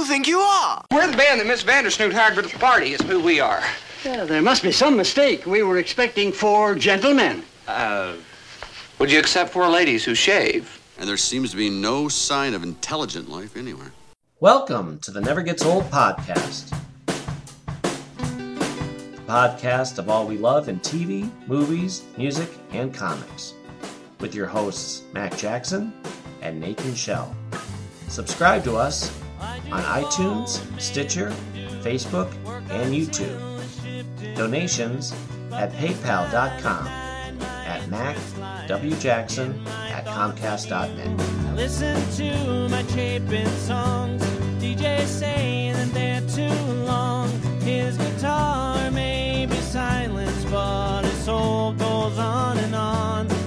you think you are? We're the band that Miss Vandersnoot hired for the party, is who we are. Yeah, there must be some mistake. We were expecting four gentlemen. Uh, would you accept four ladies who shave? And there seems to be no sign of intelligent life anywhere. Welcome to the Never Gets Old podcast. The podcast of all we love in TV, movies, music, and comics. With your hosts, Mac Jackson and Nathan Shell. Subscribe to us on iTunes, Stitcher, Facebook, and YouTube. Donations at paypal.com at macwjackson at comcast.net. Listen to my chapin songs. DJ saying that they're too long. His guitar may be silenced, but his soul goes on and on.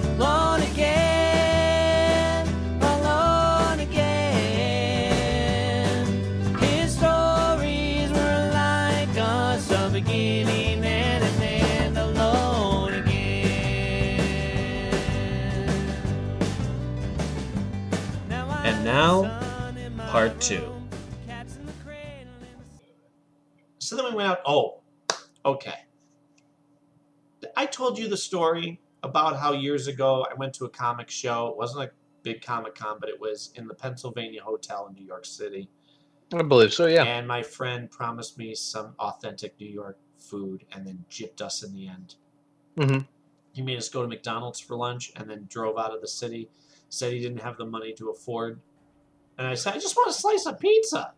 Now I And now, part two. So then we went out. Oh, okay. I told you the story about how years ago I went to a comic show. It wasn't a big Comic Con, but it was in the Pennsylvania Hotel in New York City. I believe so, yeah. And my friend promised me some authentic New York food and then gypped us in the end. hmm He made us go to McDonald's for lunch and then drove out of the city. Said he didn't have the money to afford. And I said, I just want a slice of pizza.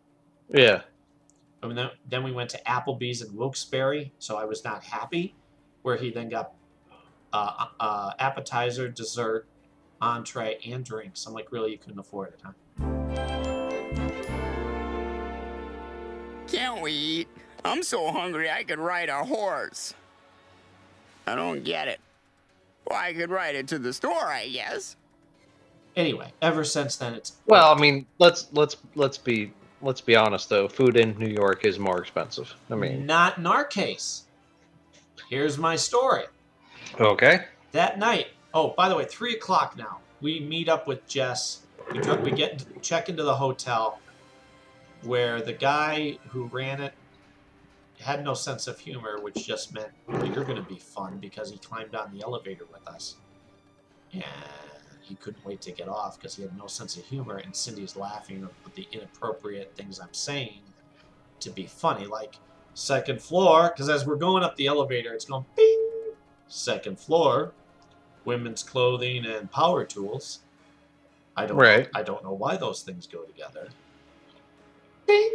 Yeah. And then, then we went to Applebee's in Wilkes-Barre, so I was not happy. Where he then got uh, uh, appetizer, dessert, entree, and drinks. I'm like, really, you couldn't afford it, huh? Can't we eat? I'm so hungry I could ride a horse. I don't get it. Well, I could ride it to the store, I guess. Anyway, ever since then, it's Well, I mean, let's let's let's be let's be honest though. Food in New York is more expensive. I mean, not in our case. Here's my story. okay. That night, oh, by the way, three o'clock now. We meet up with Jess. We, we get check into the hotel, where the guy who ran it had no sense of humor, which just meant well, you're going to be fun because he climbed on the elevator with us, and he couldn't wait to get off because he had no sense of humor. And Cindy's laughing at the inappropriate things I'm saying to be funny, like second floor. Because as we're going up the elevator, it's going bing. Second floor, women's clothing and power tools. I don't. Right. I don't know why those things go together. Bing.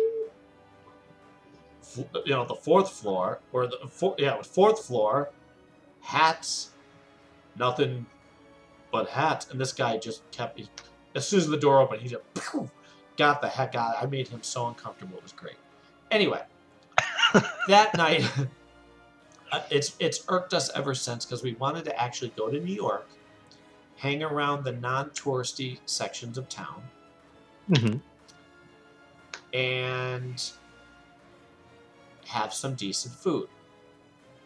You know the fourth floor or the four, yeah fourth floor, hats, nothing but hats, and this guy just kept. He, as soon as the door opened, he just poof, got the heck out. I made him so uncomfortable. It was great. Anyway, that night, uh, it's it's irked us ever since because we wanted to actually go to New York, hang around the non-touristy sections of town, hmm and have some decent food.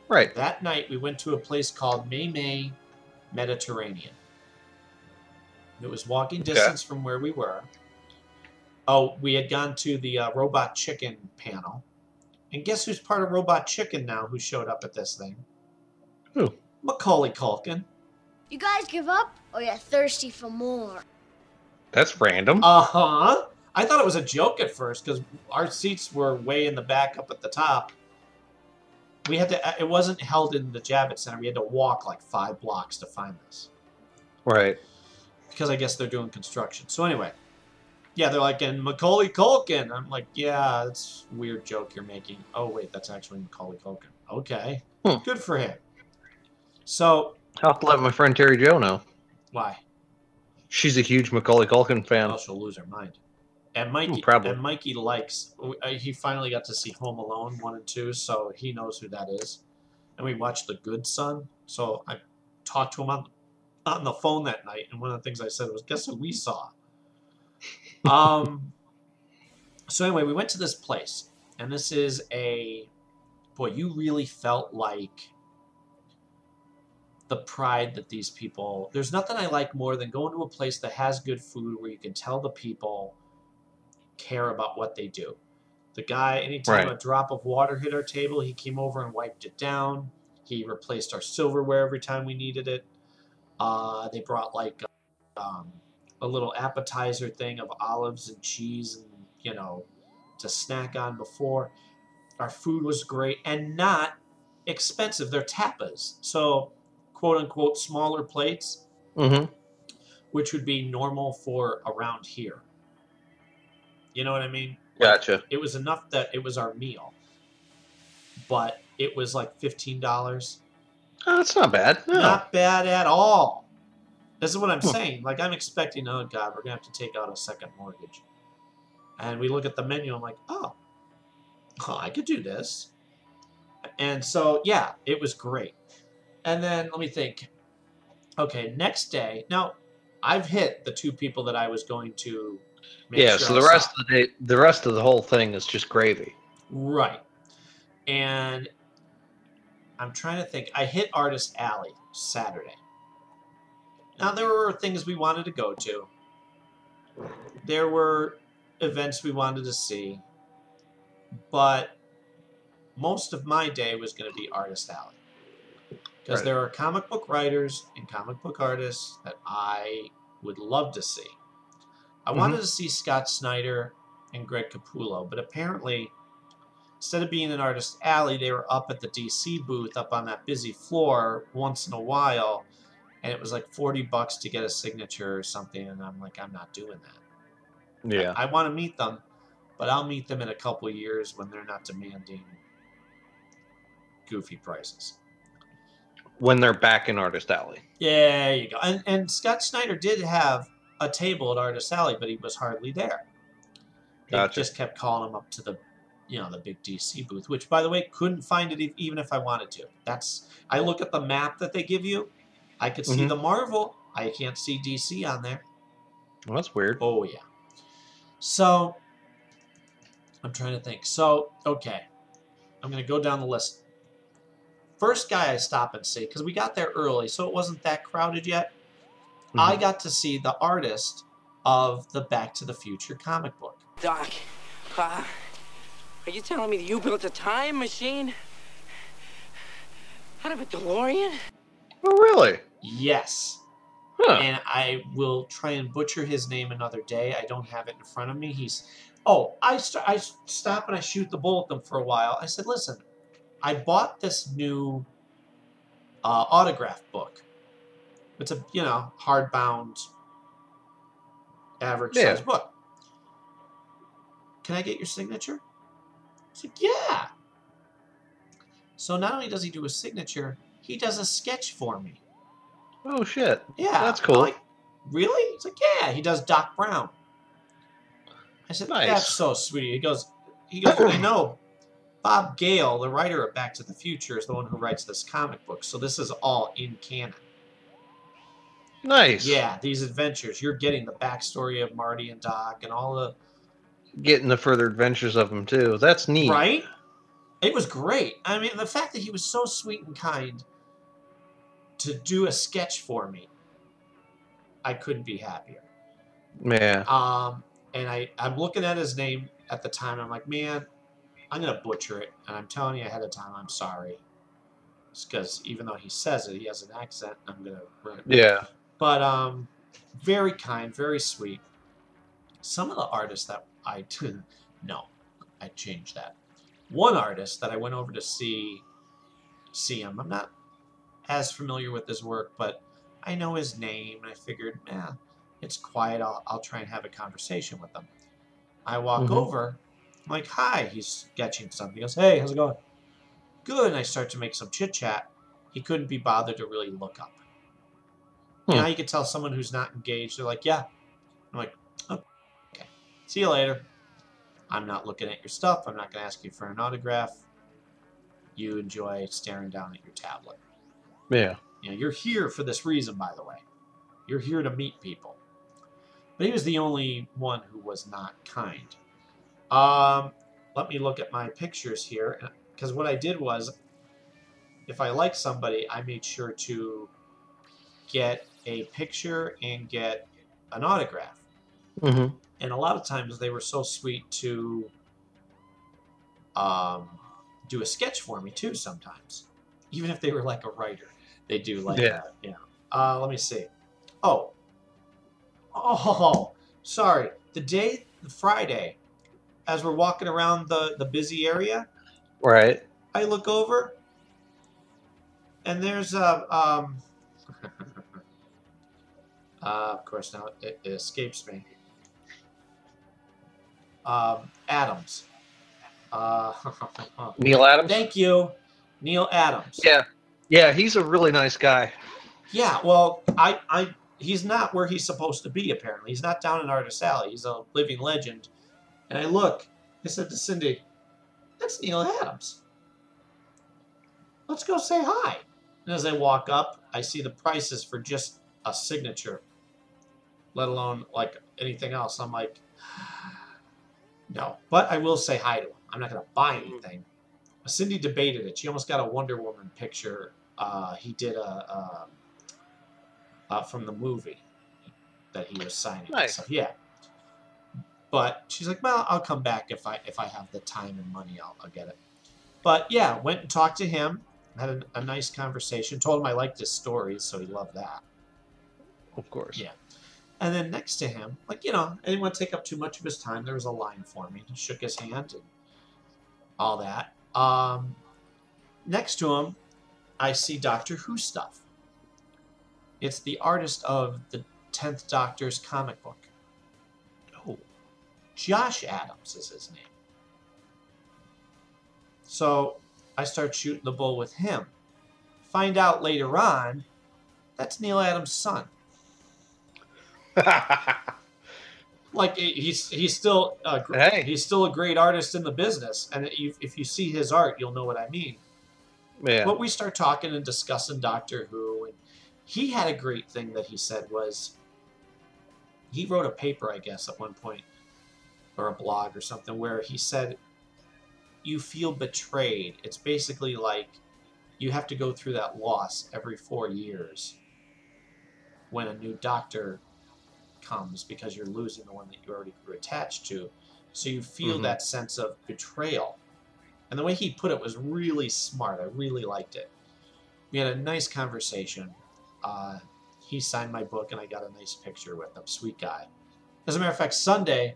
Right. That night, we went to a place called May May Mediterranean. It was walking distance from where we were. Oh, we had gone to the uh, Robot Chicken panel. And guess who's part of Robot Chicken now who showed up at this thing? Who? Macaulay Culkin. You guys give up or you're thirsty for more? That's random. Uh huh. I thought it was a joke at first because our seats were way in the back up at the top. We had to, it wasn't held in the Javits Center. We had to walk like five blocks to find this. right. Because I guess they're doing construction. So anyway, yeah, they're like, and Macaulay Culkin. I'm like, yeah, that's a weird joke you're making. Oh wait, that's actually Macaulay Culkin. Okay, Hmm. good for him. So I'll have to let my friend Terry Joe know. why? She's a huge Macaulay Culkin fan. Oh, she'll lose her mind. And Mikey, Probably. and Mikey likes. uh, He finally got to see Home Alone one and two, so he knows who that is. And we watched The Good Son. So I talked to him on on the phone that night, and one of the things I said was, "Guess who we saw?" um. So anyway, we went to this place, and this is a boy. You really felt like the pride that these people. There's nothing I like more than going to a place that has good food where you can tell the people care about what they do. The guy, anytime Right. a drop of water hit our table, he came over and wiped it down. He replaced our silverware every time we needed it. Uh, they brought like um, a little appetizer thing of olives and cheese and you know to snack on before. Our food was great and not expensive. They're tapas, so quote unquote smaller plates, Mm-hmm. which would be normal for around here. You know what I mean? Gotcha. It was enough that it was our meal, but it was like fifteen dollars. Oh, that's not bad. No. Not bad at all. This is what I'm saying. Like I'm expecting, oh god, we're gonna have to take out a second mortgage. And we look at the menu, I'm like, oh, oh, I could do this. And so yeah, it was great. And then let me think. Okay, next day. Now, I've hit the two people that I was going to. Make yeah. sure So the rest saw. of the day, the rest of the whole thing is just gravy. Right. And I'm trying to think. I hit Artist Alley Saturday. Now, there were things we wanted to go to, there were events we wanted to see, but most of my day was going to be Artist Alley. Because Right. there are comic book writers and comic book artists that I would love to see. I wanted mm-hmm. to see Scott Snyder and Greg Capullo, but apparently, instead of being in Artist Alley, they were up at the DC booth up on that busy floor once in a while, and it was like 40 bucks to get a signature or something, and I'm like, I'm not doing that. Yeah. I want to meet them, but I'll meet them in a couple years when they're not demanding goofy prices. When they're back in Artist Alley. Yeah, there you go. And and Scott Snyder did have a table at Artist Alley, but he was hardly there. They Gotcha. just kept calling him up to the, you know, the big DC booth. Which, by the way, couldn't find it e- even if I wanted to. That's I look at the map that they give you. I could see Mhm. the Marvel. I can't see DC on there. Well, that's weird. Oh yeah. So I'm trying to think. So okay, I'm gonna go down the list. First guy I stop and see because we got there early, so it wasn't that crowded yet. I got to see the artist of the Back to the Future comic book. Doc, uh, are you telling me that you built a time machine? Out of a DeLorean? Oh, really? Yes. Huh. And I will try and butcher his name another day. I don't have it in front of me. He's oh, I st- I stop and I shoot the bull at them for a while. I said, listen, I bought this new uh, autograph book. It's a you know hardbound, average Yeah. size book. Can I get your signature? He's like, yeah. So not only does he do a signature, he does a sketch for me. Oh shit. Yeah, That's I'm cool. Like, really? He's like, yeah. He does Doc Brown. I said, Nice. that's so sweet. He goes, he goes. I know. Bob Gale, the writer of Back to the Future, is the one who writes this comic book. So this is all in canon. Nice. Yeah, these adventures. You're getting the backstory of Marty and Doc and all the Getting the further adventures of him too. That's neat. right. It was great. I mean, the fact that he was so sweet and kind to do a sketch for me, I couldn't be happier. Yeah. Um, and I, I'm looking at his name at the time. I'm like, man, I'm gonna butcher it, and I'm telling you ahead of time, I'm sorry. Because even though he says it, he has an accent. I'm gonna ruin it. Yeah. But um, very kind, very sweet. Some of the artists that I no, I changed that. One artist that I went over to see see him. I'm not as familiar with his work, but I know his name, and I figured, eh, it's quiet. I'll, I'll try and have a conversation with him. I walk Mhm. over. I'm like, hi. He's sketching something. He goes, hey, how's it going? Good. And I start to make some chit chat. He couldn't be bothered to really look up. Hmm. how you can tell someone who's not engaged? They're like, yeah. I'm like. See you later. I'm not looking at your stuff. I'm not going to ask you for an autograph. You enjoy staring down at your tablet. Yeah. You know, you're here for this reason, by the way. You're here to meet people. But he was the only one who was not kind. Um, let me look at my pictures here, because what I did was, if I like somebody, I made sure to get a picture and get an autograph. Mm-hmm. And a lot of times they were so sweet to um, do a sketch for me too sometimes, even if they were like a writer. They do like Yeah. that. Yeah. Uh, let me see. Oh. Oh, sorry. The day, the Friday, as we're walking around the the busy area, Right. I look over, and there's a um. uh, of course, now it, it escapes me. Um, Adams. Uh, Neal Adams. thank you, Neal Adams. Yeah. Yeah, he's a really nice guy. Yeah, well, I, I, he's not where he's supposed to be. Apparently, he's not down in Artist Alley. He's a living legend. And I look. I said to Cindy, "That's Neal Adams. Let's go say hi." And as I walk up, I see the prices for just a signature, let alone like anything else. I'm like, no. But I will say hi to him. I'm not going to buy anything. Cindy debated it. She almost got a Wonder Woman picture. Uh, he did a. a uh, from the movie that he was signing. Nice. So, yeah. But she's like, well, I'll come back if I if I have the time and money. I'll, I'll get it. But yeah, went and talked to him. Had a, a nice conversation. Told him I liked his stories, so he loved that. Of course. Yeah. And then next to him, like you know, I didn't want to take up too much of his time. There was a line for me. He shook his hand and all that. Um, next to him, I see Doctor Who stuff. It's the artist of the Tenth Doctor's comic book. Oh, Josh Adams is his name. So I start shooting the bull with him. Find out later on that's Neal Adams' son. like he's he's still a, Hey. he's still a great artist in the business, and if, if you see his art, you'll know what I mean. yeah. But we start talking and discussing Doctor Who, and he had a great thing that he said was he wrote a paper, I guess, at one point, or a blog or something, where he said you feel betrayed. It's basically like you have to go through that loss every four years when a new doctor comes because you're losing the one that you already grew attached to. So you feel Mhm. that sense of betrayal. And the way he put it was really smart. I really liked it. We had a nice conversation. Uh, he signed my book, and I got a nice picture with him. Sweet guy. As a matter of fact, Sunday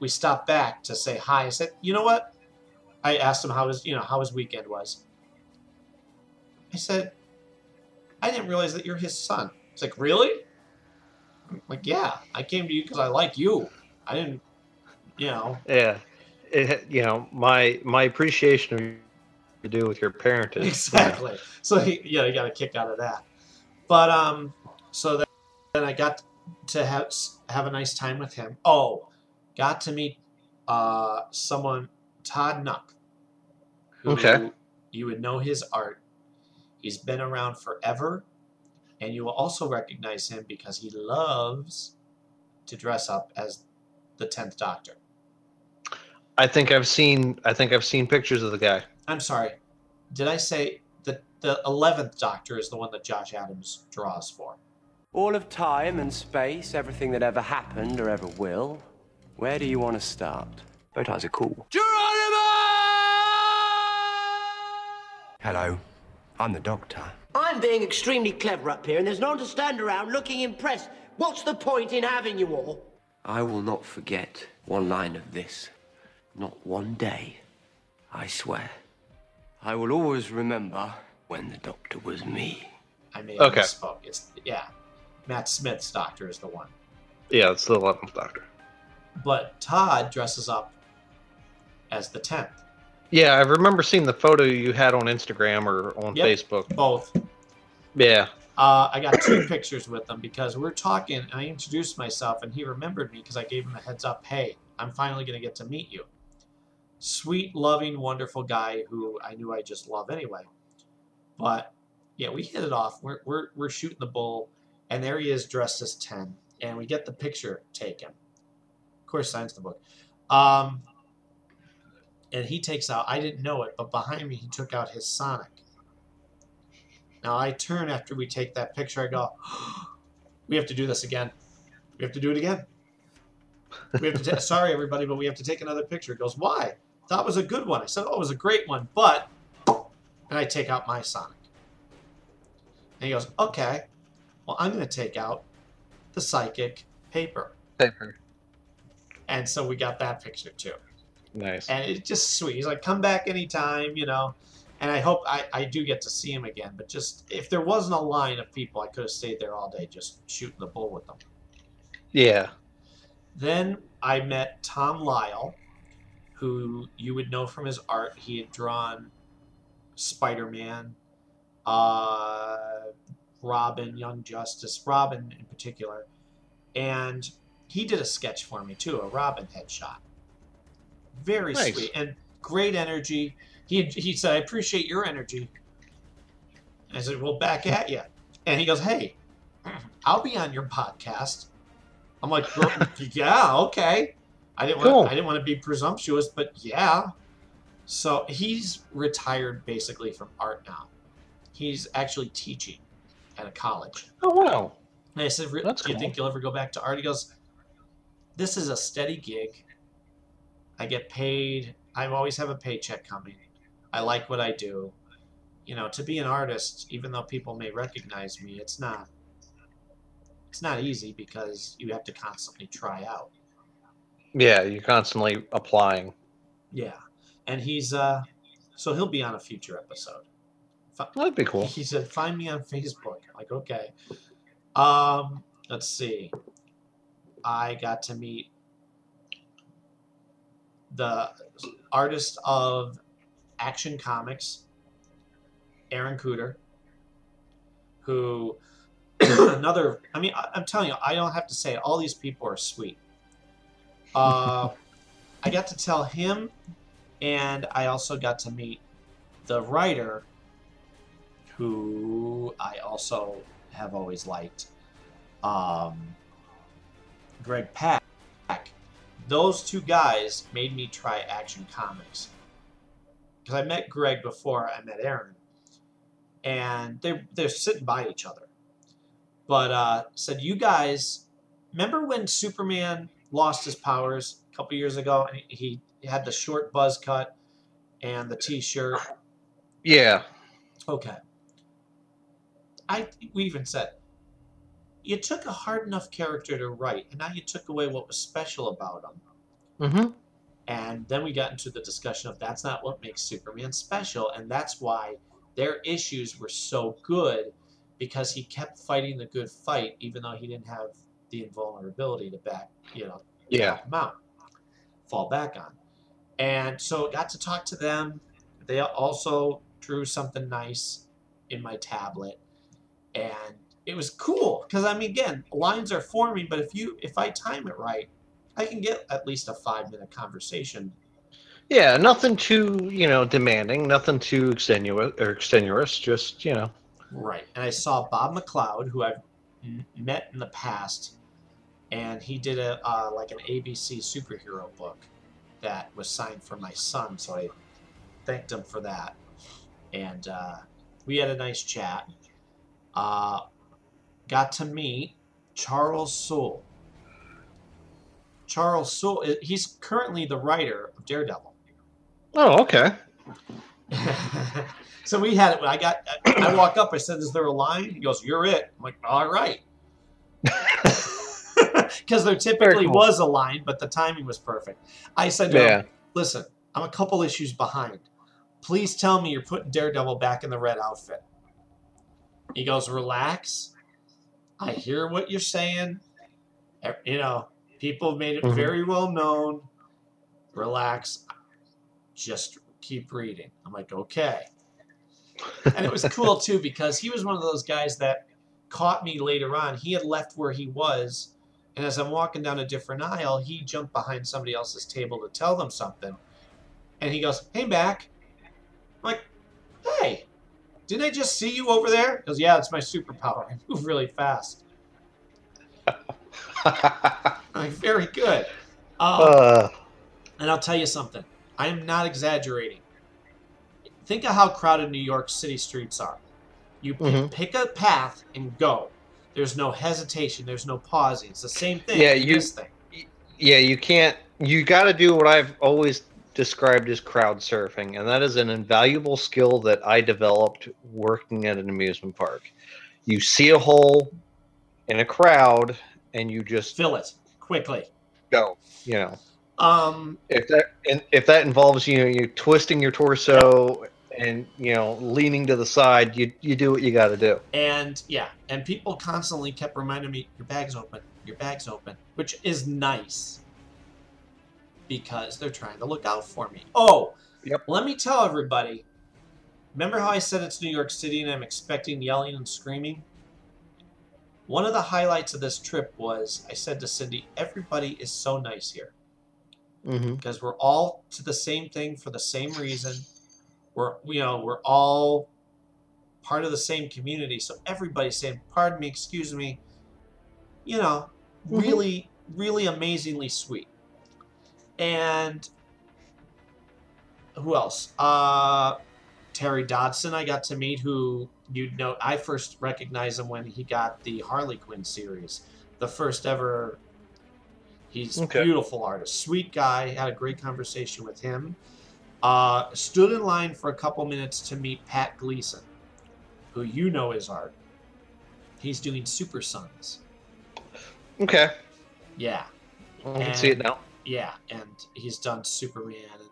we stopped back to say hi. I said, "You know what?" I asked him how his, you know, how his weekend was. I said, "I didn't realize that you're his son." He's like, "Really?" I'm like, "Yeah, I came to you because I like you. I didn't, you know." Yeah. It, you know, my my appreciation of you to do with your parent is exactly. So he, yeah, he got a kick out of that. But um, so then, then I got to have have a nice time with him. Oh, got to meet uh someone Todd Nauck. Who Okay. You would know his art. He's been around forever, and you will also recognize him because he loves to dress up as the Tenth Doctor. I think I've seen I think I've seen pictures of the guy. I'm sorry. Did I say that the eleventh Doctor is the one that Josh Adams draws for? All of time and space, everything that ever happened or ever will. Where do you want to start? Bow ties are cool. Geronimo! Hello, I'm the Doctor. I'm being extremely clever up here, and there's no one to stand around looking impressed. What's the point in having you all? I will not forget one line of this. Not one day. I swear. I will always remember when the Doctor was me. I may Okay. have misspoke. It's yeah. Matt Smith's Doctor is the one. Yeah, it's the eleventh Doctor. But Todd dresses up as the tenth. Yeah, I remember seeing the photo you had on Instagram or on Yep. Facebook. Both. Yeah. Uh, I got two pictures with him because we're talking. And I introduced myself, and he remembered me because I gave him a heads up. Hey, I'm finally going to get to meet you. Sweet, loving, wonderful guy who I knew I just love anyway. But yeah, we hit it off. We're we're we're shooting the bull, and there he is dressed as ten, and we get the picture taken. Of course, signs the book. Um, and he takes out. I didn't know it, but behind me, he took out his Sonic. Now I turn after we take that picture. I go, we have to do this again. We have to do it again. We have to. Ta- sorry, everybody, but we have to take another picture. He goes, why? That was a good one. I said, oh, it was a great one, but and I take out my Sonic. And he goes, okay, well, I'm going to take out the psychic paper. Paper. And so we got that picture too. Nice. And it's just sweet. He's like, come back anytime, you know. And I hope I, I do get to see him again. But just if there wasn't a line of people, I could have stayed there all day just shooting the bull with them. Yeah. Then I met Tom Lyle, who you would know from his art. He had drawn Spider Man, uh, Robin, Young Justice, Robin in particular. And he did a sketch for me too, a Robin headshot. Very Nice. sweet and great energy. He, he said, I appreciate your energy. I said, Well, back at you. And he goes, Hey, I'll be on your podcast. I'm like, yeah, okay. I didn't want Cool. I didn't want to be presumptuous, but yeah. So he's retired basically from art now. He's actually teaching at a college. Oh wow. And I said, "Re- That's "Do you cool. think you'll ever go back to art?" He goes, "This is a steady gig. I get paid. I always have a paycheck coming. I like what I do. You know, to be an artist, even though people may recognize me, it's not. It's not easy because you have to constantly try out. Yeah, you're constantly applying. Yeah, and he's uh, so he'll be on a future episode. That'd be cool. He said, "Find me on Facebook." I'm like, okay. Um, let's see. I got to meet the artist of Action Comics, Aaron Kuder, who another. I mean, I, I'm telling you, I don't have to say it. All these people are sweet. Uh, I got to tell him, and I also got to meet the writer who I also have always liked, um, Greg Pak. Those two guys made me try Action Comics because I met Greg before I met Aaron, and they they're sitting by each other. But uh, said you guys remember when Superman lost his powers a couple years ago and he, he had the short buzz cut and the T-shirt Yeah. Okay. I we even said you took a hard enough character to write, and now you took away what was special about him. Mm-hmm. And then we got into the discussion of that's not what makes Superman special, and that's why their issues were so good because he kept fighting the good fight, even though he didn't have the invulnerability to back, you know, Yeah. come out, fall back on. And so got to talk to them. They also drew something nice in my tablet, and it was cool because I mean, again, lines are forming, but if you if I time it right, I can get at least a five minute conversation. Yeah, nothing too, you know, demanding, nothing too extenuous or extenuous, just, you know. Right. And I saw Bob McLeod, who I've met in the past, and he did a uh, like an ABC superhero book that was signed for my son. So I thanked him for that, and uh, we had a nice chat. Uh, got to meet Charles Soule. Charles Soule. He's currently the writer of Daredevil. Oh, okay. so we had it. I got. I walk up. I said, "Is there a line?" He goes, "You're it." I'm like, "All right." Because there typically cool. was a line, but the timing was perfect. I said, to Yeah. him, "Listen, I'm a couple issues behind. Please tell me you're putting Daredevil back in the red outfit." He goes, "Relax. I hear what you're saying. You know, people have made it Mhm. very well known. Relax. Just keep reading." I'm like, "Okay." and it was cool too because he was one of those guys that caught me later on. He had left where he was, and as I'm walking down a different aisle, he jumped behind somebody else's table to tell them something. And he goes, "Hey, Mac." I'm like, "Hey, didn't I just see you over there?" He goes, "Yeah, it's my superpower. I move really fast." I'm "Very good." Um, Uh, and I'll tell you something. I am not exaggerating. Think of how crowded New York City streets are. You p- Mhm. pick a path and go. There's no hesitation. There's no pausing. It's the same thing. Yeah, you- thing. yeah, you can't. You got to do what I've always described as crowd surfing, and that is an invaluable skill that I developed working at an amusement park. You see a hole in a crowd, and you just fill it quickly. Go, you know. Um, if that and if that involves you know you twisting your torso and you know leaning to the side, you you do what you got to do. And yeah, and people constantly kept reminding me, "Your bag's open, your bag's open," which is nice because they're trying to look out for me. Oh, yep. Let me tell everybody. Remember how I said it's New York City and I'm expecting yelling and screaming? One of the highlights of this trip was I said to Cindy, "Everybody is so nice here." Mm-hmm. because we're all to the same thing for the same reason. We're you know we're all part of the same community, so everybody's saying, "Pardon me, excuse me," you know, Mhm. really, really amazingly sweet. And who else? Uh, Terry Dodson, I got to meet, who you know, I first recognized him when he got the Harley Quinn series, the first ever. He's Okay. beautiful artist, sweet guy. Had a great conversation with him. Uh, stood in line for a couple minutes to meet Pat Gleason, who you know is art. He's doing Super Sons. Okay, Yeah. I can see it now. Yeah, and he's done Superman. And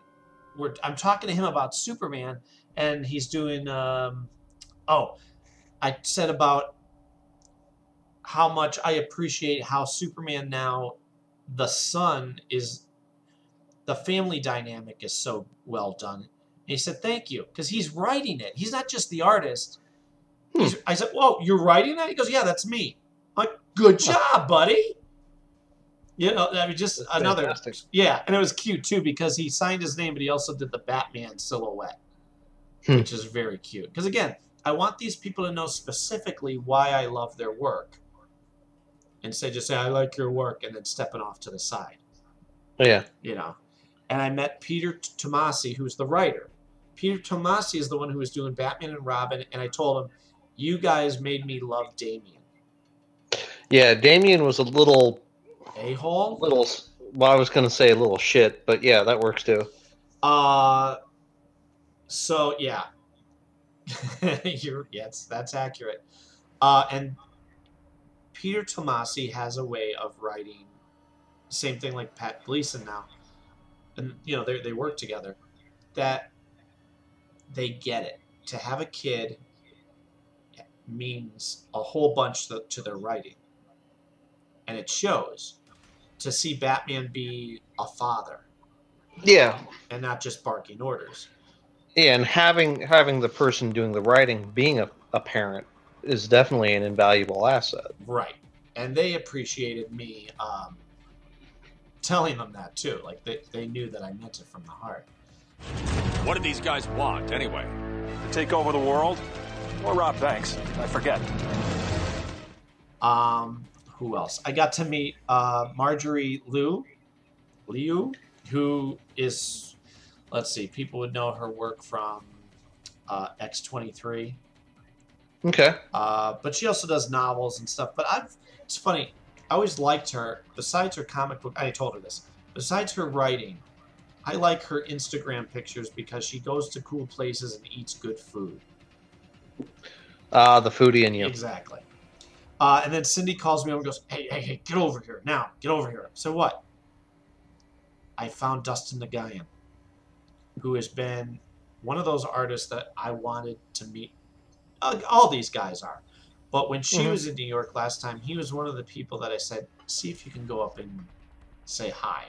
we're, I'm talking to him about Superman, and he's doing. Um, oh, I said about how much I appreciate how Superman now, the son is. The family dynamic is so well done. And he said, "Thank you," because he's writing it. He's not just the artist. He's, I said, "Whoa, you're writing that?" He goes, "Yeah, that's me." I'm like, "Good job, buddy." You know, I mean, just another. fantastic. Yeah, and it was cute too because he signed his name, but he also did the Batman silhouette, Hmm. which is very cute. Because again, I want these people to know specifically why I love their work, instead of just say I like your work and then stepping off to the side. Yeah. You know, and I met Peter Tomasi, who's the writer. Peter Tomasi is the one who was doing Batman and Robin, and I told him, "You guys made me love Damian." Yeah, Damian was a little A hole. little. Well, I was gonna say a little shit, but yeah, that works too. Uh, so yeah, you're yes, that's accurate. Uh, and Peter Tomasi has a way of writing. Same thing like Pat Gleason now, and you know they they work together. That they get it. To have a kid means a whole bunch to, to their writing, and it shows. To see Batman be a father Yeah, and not just barking orders. Yeah, and having having the person doing the writing being a, a parent is definitely an invaluable asset. Right. And they appreciated me um, telling them that too. Like they, they knew that I meant it from the heart. What do these guys want, anyway? To take over the world? Or rob banks? I forget. Um, who else? I got to meet uh, Marjorie Liu, Liu, who is, let's see, people would know her work from uh, X23. Okay. Uh, but she also does novels and stuff. But I've, it's funny. I always liked her. Besides her comic book, I told her this. Besides her writing, I like her Instagram pictures because she goes to cool places and eats good food. Uh, the foodie in you. Exactly. Uh, and then Cindy calls me over and goes, "Hey, hey, hey, get over here now! Get over here!" So what? I found Dustin Nguyen, who has been one of those artists that I wanted to meet. Uh, all these guys are, but when she Mhm. was in New York last time, he was one of the people that I said, "See if you can go up and say hi."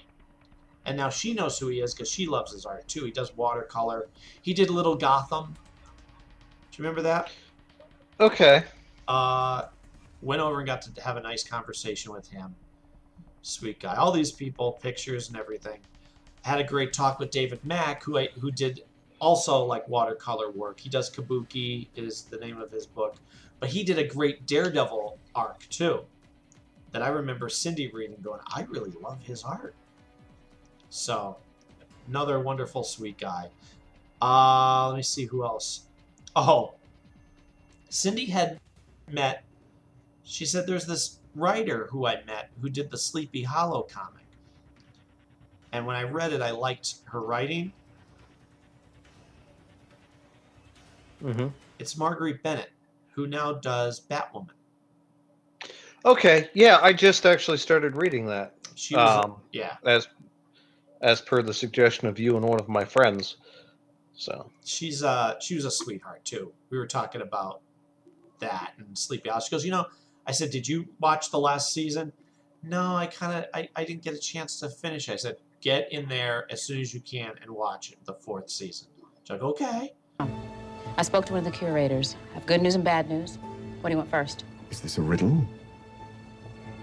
And now she knows who he is because she loves his art too. He does watercolor. He did Little Gotham. Do you remember that? Okay. uh, went over and got to have a nice conversation with him. Sweet guy. All these people, pictures and everything. Had a great talk with David Mack, who I, who did also like watercolor work. He does Kabuki is the name of his book, but he did a great Daredevil arc too. That I remember Cindy reading, going, I really love his art. So, another wonderful, sweet guy. Uh, let me see who else. Oh, Cindy had met. She said there's this writer who I met who did the Sleepy Hollow comic. And when I read it, I liked her writing. Mm-hmm. It's Marguerite Bennett, who now does Batwoman. Okay, yeah, I just actually started reading that. She was, um, yeah, as as per the suggestion of you and one of my friends. So she's uh she was a sweetheart too. We were talking about that and Sleepy Hollow. She goes, you know, I said, did you watch the last season? No, I kind of I, I didn't get a chance to finish. I said, get in there as soon as you can and watch it, the fourth season. She's like, okay. I spoke to one of the curators. I have good news and bad news. What do you want first? Is this a riddle?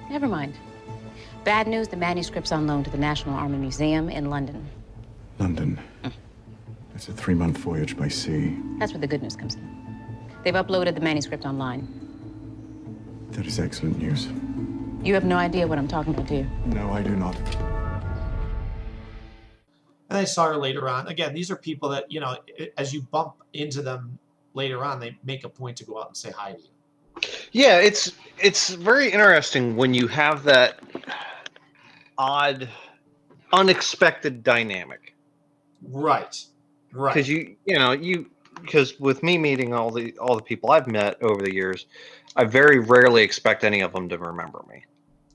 Never mind. Bad news the manuscript's on loan to the National Army Museum in London. London. It's a three month voyage by sea. That's where the good news comes in. They've uploaded the manuscript online. That is excellent news. You have no idea what I'm talking about, do you? No, I do not. And I saw her later on. Again, these are people that, you know, as you bump into them later on, they make a point to go out and say hi to you. yeah, it's it's very interesting when you have that odd, unexpected dynamic. Right. Right. Because you you know you because with me meeting all the all the people I've met over the years, I very rarely expect any of them to remember me.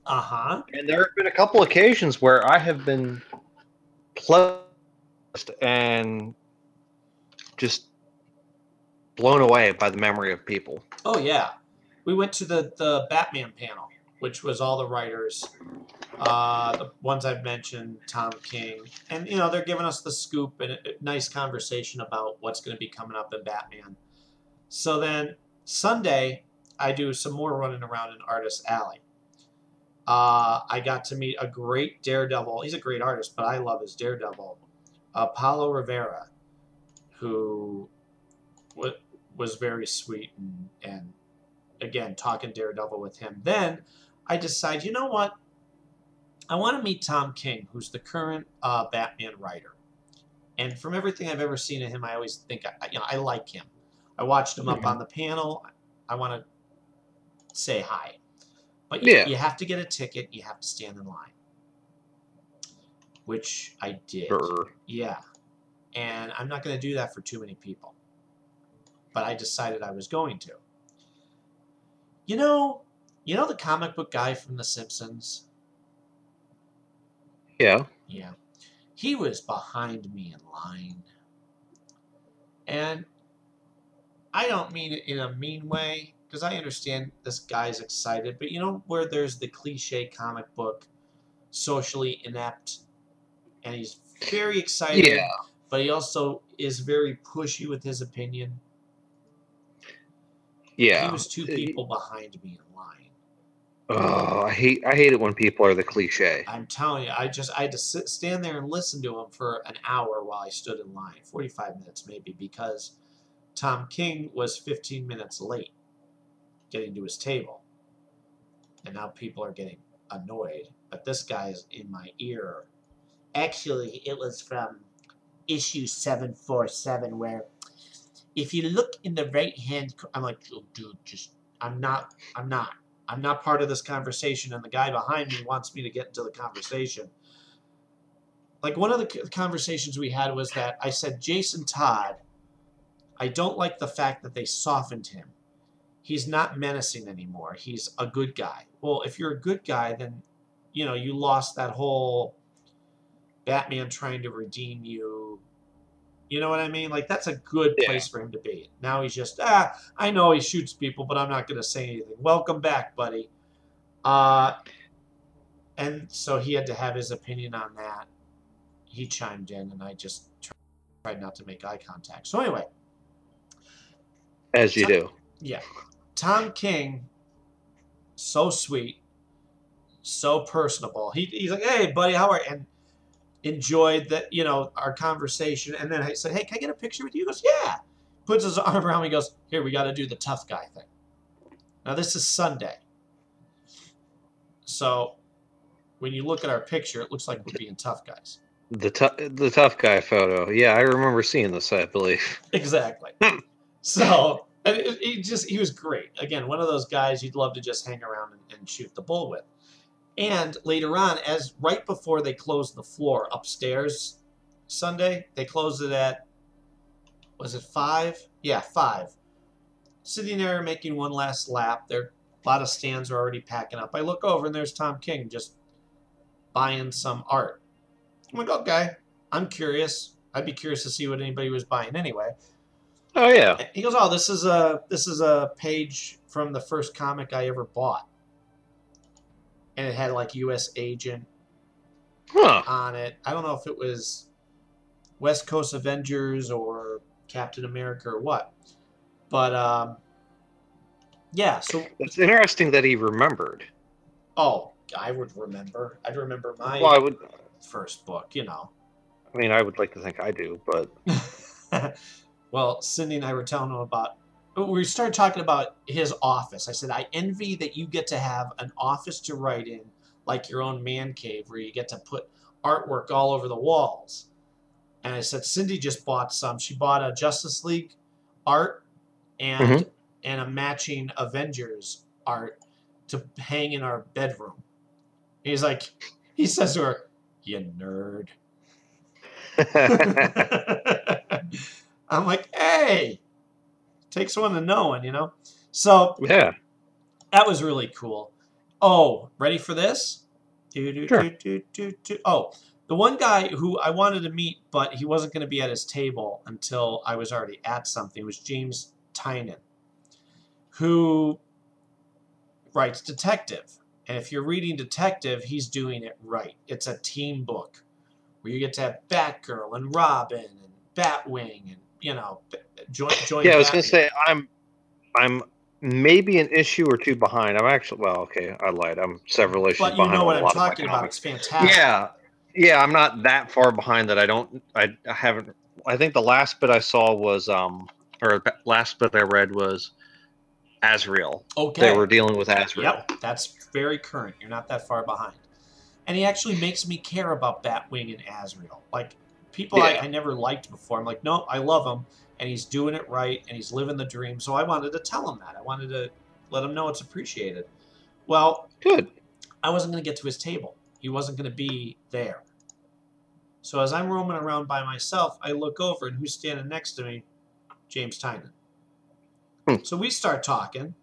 Uh huh. And there have been a couple occasions where I have been pleased and just blown away by the memory of people. Oh yeah, we went to the the Batman panel, which was all the writers, uh, the ones I've mentioned, Tom King, and you know they're giving us the scoop and a, a nice conversation about what's going to be coming up in Batman. So then Sunday, I do some more running around in Artist Alley. Uh, I got to meet a great Daredevil. He's a great artist, but I love his Daredevil, Paolo Rivera, who wa- was very sweet and, and again talking Daredevil with him. Then I decide, you know what? I want to meet Tom King, who's the current uh, Batman writer. And from everything I've ever seen of him, I always think I, you know I like him. I watched him up on the panel. I want to say hi, but you, Yeah. you have to get a ticket. You have to stand in line, which I did. Sure. Yeah, and I'm not going to do that for too many people. But I decided I was going to. You know, you know the comic book guy from The Simpsons. Yeah. Yeah. He was behind me in line. And I don't mean it in a mean way, because I understand this guy's excited, but you know where there's the cliche comic book, socially inept, and he's very excited, Yeah. but he also is very pushy with his opinion. Yeah. He was two uh, people behind me in line. Oh, I hate I hate it when people are the cliche. I'm telling you, I just I had to sit, stand there and listen to him for an hour while I stood in line, 45 minutes maybe, because Tom King was 15 minutes late getting to his table, and now people are getting annoyed. But this guy is in my ear. Actually, it was from issue 747 where if you look in the right hand, I'm like, oh, dude, just I'm not, I'm not. I'm not part of this conversation, and the guy behind me wants me to get into the conversation. Like one of the conversations we had was that I said, Jason Todd, I don't like the fact that they softened him. He's not menacing anymore. He's a good guy. Well, if you're a good guy, then, you know, you lost that whole Batman trying to redeem you. You know what I mean? Like, that's a good place for him to be. Now he's just, ah, I know he shoots people, but I'm not going to say anything. Welcome back, buddy. Uh, and so he had to have his opinion on that. He chimed in, and I just tried not to make eye contact. So, anyway, As you do. yeah. Tom King, so sweet, so personable. He, he's like, hey, buddy, how are you? And enjoyed that, you know, our conversation. And then I said, hey, can I get a picture with you? He goes, yeah. Puts his arm around me. Goes, here, we got to do the tough guy thing. Now, this is Sunday. So when you look at our picture, it looks like we're being tough guys. The tou- the tough guy photo. Yeah, I remember seeing this. I believe. Exactly. so and it, just he was great. Again, one of those guys you'd love to just hang around and, and shoot the bull with. And later on, as right before they closed the floor upstairs Sunday, they closed it at was it five? Yeah, five. Sitting there making one last lap. There a lot of stands are already packing up. I look over and there's Tom King just buying some art. I'm like, okay, I'm curious. I'd be curious to see what anybody was buying anyway. Oh yeah. He goes, "Oh, this is a this is a page from the first comic I ever bought." And it had like U.S. Agent Huh. on it. I don't know if it was West Coast Avengers or Captain America or what, but um, yeah. So It's interesting that he remembered. oh, I would remember. I'd remember my Well, I would. first book. You know. I mean, I would like to think I do, but well, Cindy and I were telling him about. We started talking about his office. I said, I envy that you get to have an office to write in, like your own man cave, where you get to put artwork all over the walls. And I said, Cindy just bought some. She bought a Justice League art and Mhm. and a matching Avengers art to hang in our bedroom. He's like, he says to her, "You nerd." I'm like, hey, takes one to know one, you know? So yeah. that was really cool. Oh, ready for this? Do, do, Sure. do, do, do, do. Oh, the one guy who I wanted to meet, but he wasn't going to be at his table until I was already at something, was James Tynion, who writes detective. And if you're reading detective, he's doing it right. It's a team book where you get to have Batgirl and Robin and Batwing and you know join join. yeah, I was gonna say I'm, I'm maybe an issue or two behind. I'm actually well, okay, I lied. I'm several issues but you behind. know what a I'm lot of my talking about. It's fantastic. Yeah, yeah. I'm not that far behind that I don't. I, I haven't. I think the last bit I saw was um, or the last bit I read was Azrael. Okay. They were dealing with Azrael. Yep, that's very current. You're not that far behind. And he actually makes me care about Batwing and Azrael. Like people I, Yeah. I never liked before. I'm like, no, I love him, and he's doing it right, and he's living the dream. So I wanted to tell him that. I wanted to let him know it's appreciated. Well, good. I wasn't going to get to his table. He wasn't going to be there. So as I'm roaming around by myself, I look over, and who's standing next to me? James Tynion. Hmm. So we start talking,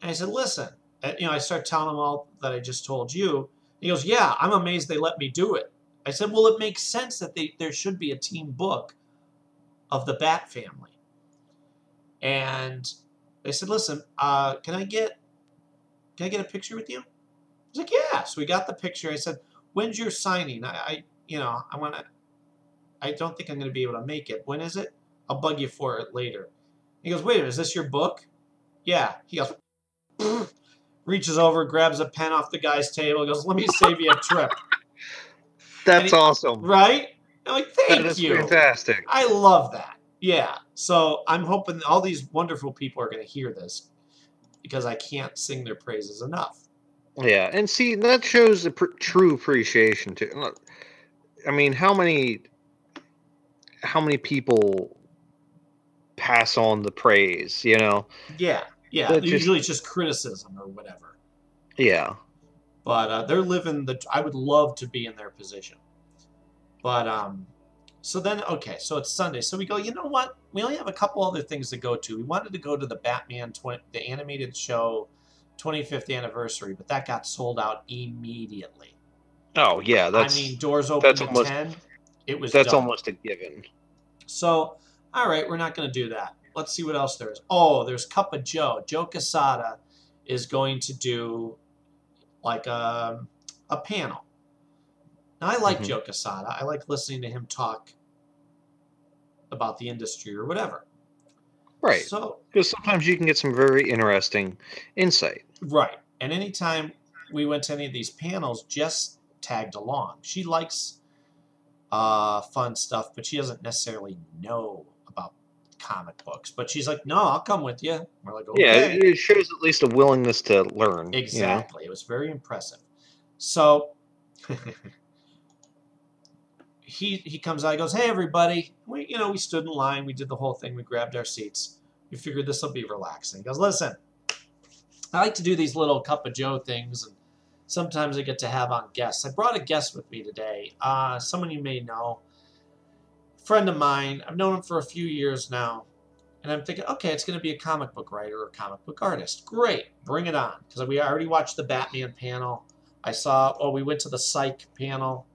and I said, "Listen," and, you know, I start telling him all that I just told you. He goes, "Yeah, I'm amazed they let me do it." I said, "Well, it makes sense that they there should be a team book of the Bat family." And they said, "Listen, uh, can I get can I get a picture with you?" I was like, "Yeah." So we got the picture. I said, "When's your signing?" I, I you know, I want to. I don't think I'm going to be able to make it. When is it? I'll bug you for it later. He goes, "Wait a minute, is this your book?" Yeah. He goes, reaches over, grabs a pen off the guy's table, goes, "Let me save you a trip." That's he- awesome. Right? I'm like, "Thank That you." fantastic. I love that. Yeah. So I'm hoping all these wonderful people are going to hear this because I can't sing their praises enough. Yeah, and see that shows a pr- true appreciation too. Look, I mean, how many, how many people pass on the praise? You know? Yeah. Yeah. Just- Usually it's just criticism or whatever. Yeah. But uh, they're living the. I would love to be in their position, but um, so then okay, so it's Sunday, so we go. You know what? We only have a couple other things to go to. We wanted to go to the Batman twenty, the animated show, 25th anniversary, but that got sold out immediately. Oh yeah, that's I mean, doors open at almost 10. It was that's done. almost a given. So, all right, we're not going to do that. Let's see what else there is. Oh, there's Cup of Joe. Joe Quesada is going to do like a, a panel. Now, I like Mhm. Joe Quesada. I like listening to him talk about the industry or whatever. Right. So, Because sometimes you can get some very interesting insight. right. And anytime we went to any of these panels, Jess tagged along. She likes uh, fun stuff, but she doesn't necessarily know comic books. But she's like, no, I'll come with you. We're like, okay. Yeah, it shows at least a willingness to learn. you know? Exactly. It was very impressive. So he he comes out, he goes, Hey everybody. We you know, we stood in line, we did the whole thing, we grabbed our seats. We figured this will be relaxing. He goes, Listen, I like to do these little cup of Joe things and sometimes I get to have on guests. I brought a guest with me today. Uh, someone you may know, friend of mine. I've known him for a few years now, and I'm thinking, okay, it's going to be a comic book writer or comic book artist. Great, bring it on. Because we already watched the Batman panel. I saw. Oh, we went to the Psych panel.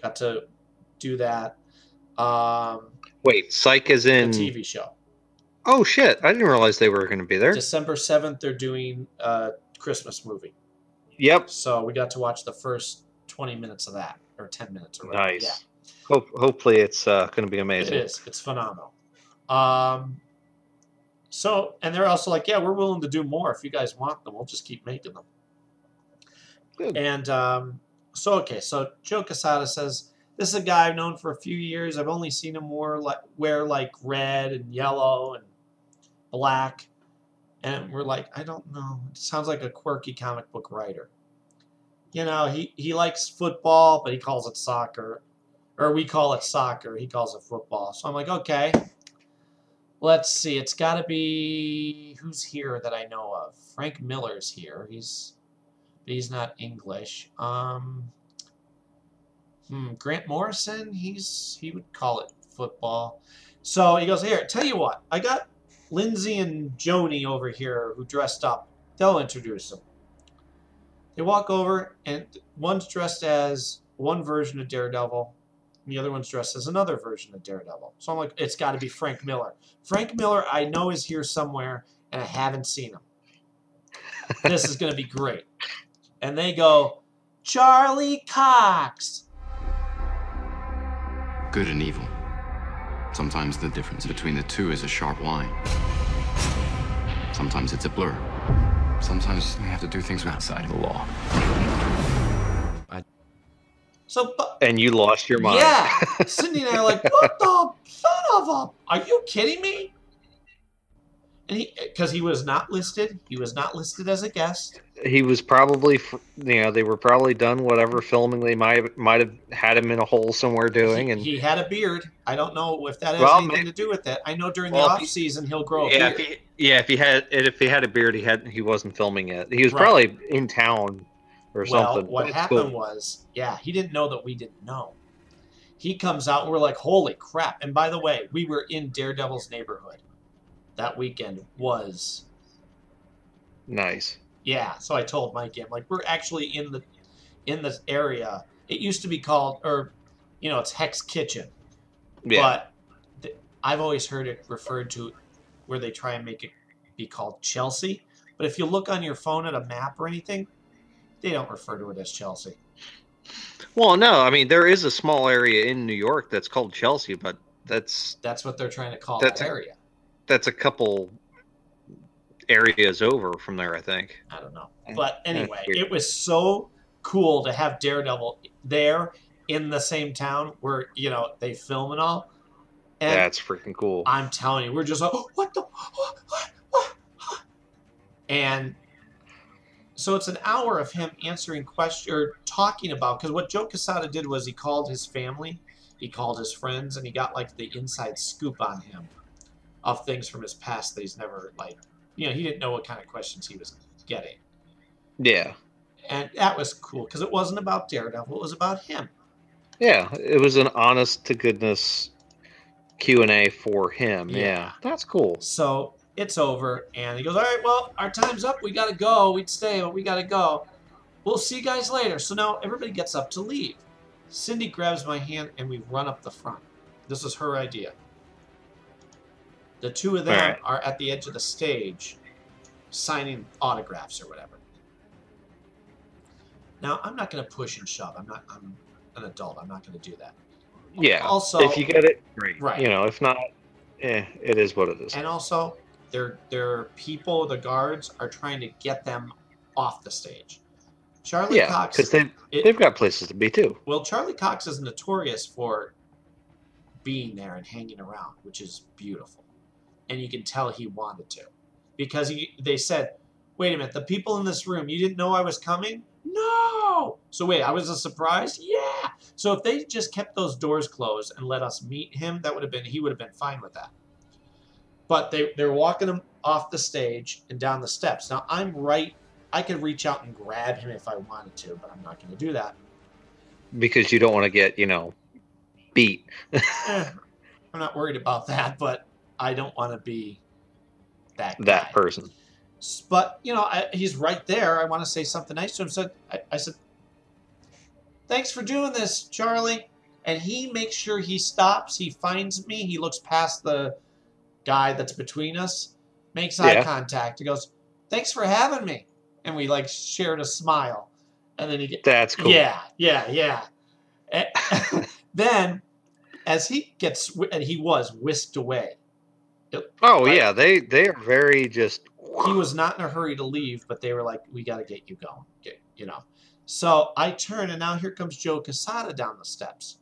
Got to do that. Um, Wait, Psych is in the TV show. Oh shit! I didn't realize they were going to be there. December seventh, they're doing a Christmas movie. Yep. So we got to watch the first twenty minutes of that, or ten minutes, or whatever. Nice. Yeah. Hope, hopefully, it's uh, going to be amazing. It is. It's phenomenal. Um, so, and they're also like, yeah, we're willing to do more if you guys want them. We'll just keep making them. Good. And um, so, okay, so Joe Quesada says, this is a guy I've known for a few years. I've only seen him wear like, wear like red and yellow and black. And we're like, I don't know. It sounds like a quirky comic book writer. You know, he, he likes football, but he calls it soccer. Or we call it soccer. He calls it football. So I'm like, okay. Let's see. It's got to be who's here that I know of. Frank Miller's here. He's he's not English. Um, hmm, Grant Morrison. He's he would call it football. So he goes here. Tell you what, I got Lindsay and Joni over here who dressed up. They'll introduce them. They walk over, and one's dressed as one version of Daredevil, and the other one's dressed as another version of Daredevil. So I'm like, it's got to be Frank Miller. Frank Miller, I know is here somewhere, and I haven't seen him. this is going to be great. And they go, Charlie Cox. Good and evil. Sometimes the difference between the two is a sharp line. Sometimes it's a blur. Sometimes we have to do things outside of the law. So, but, And you lost your mind. yeah, Cindy and I are like, what the son of a? Are you kidding me? And he, because he was not listed, he was not listed as a guest. he was probably, you know, they were probably done whatever filming they might have, might have had him in a hole somewhere doing, and He had a beard. I don't know if that has Well, anything may- to do with it. I know during the off season he'll grow a yeah, if beard. he, yeah, if he had if he had a beard, he had he wasn't filming it. He was Right. probably in town or well, something. what That's happened cool. was, yeah, he didn't know that we didn't know. He comes out and we're like, holy crap. And by the way, we were in Daredevil's neighborhood. That weekend was nice. Yeah, so I told Mikey, I'm like, we're actually in the in this area. It used to be called, or you know, it's Hell's Kitchen, Yeah. but th- I've always heard it referred to where they try and make it be called Chelsea. But if you look on your phone at a map or anything, they don't refer to it as Chelsea. Well, no, I mean there is a small area in New York that's called Chelsea, but that's That's what they're trying to call that area. that's a couple areas over from there, I think. I don't know. But anyway, it was so cool to have Daredevil there in the same town where, you know, they film and all. And That's freaking cool. I'm telling you, we're just like, "Oh, what the? What, what?" And so it's an hour of him answering questions or talking about because what Joe Quesada did was he called his family, he called his friends, and he got like the inside scoop on him of things from his past that he's never like, you know, he didn't know what kind of questions he was getting, Yeah. and that was cool because it wasn't about Daredevil, it was about him. Yeah, it was an honest to goodness Q and A for him. Yeah. Yeah. that's cool. So it's over, and he goes, "All right, well, our time's up. We gotta go. We'd stay, but we gotta go. We'll see you guys later." So now everybody gets up to leave. Cindy grabs my hand, and we run up the front. This is her idea. The two of them right. are at the edge of the stage, signing autographs or whatever. Now I'm not gonna push and shove. I'm not. I'm an adult. I'm not gonna do that. Yeah. Also- if you get it, great. Right. You know, if not, eh, it is what it is. And also, their their people, the guards, are trying to get them off the stage. Charlie yeah, Cox. because they they've got places to be too. Well, Charlie Cox is notorious for being there and hanging around, which is beautiful, and you can tell he wanted to, because he they said, "Wait a minute, the people in this room, you didn't know I was coming." No. So wait, I was a surprise. Yeah. So if they just kept those doors closed and let us meet him, that would have been he would have been fine with that. But they they're walking him off the stage and down the steps. Now I'm right I could reach out and grab him if I wanted to, but I'm not going to do that. Because you don't want to get, you know, beat. Eh, I'm not worried about that, but I don't want to be that guy. that person. But you know, I, he's right there. I want to say something nice to him. So I, I said, "Thanks for doing this, Charlie." And he makes sure he stops. He finds me. He looks past the guy that's between us, makes eye Yeah. contact. He goes, "Thanks for having me," and we like shared a smile. And then he get, That's cool. yeah, yeah, yeah. Eh, and then, as he gets, and he was whisked away. Oh yeah, they they are very just he was not in a hurry to leave, but they were like, "We got to get you going," get, you know. So I turn, and now here comes Joe Quesada down the steps,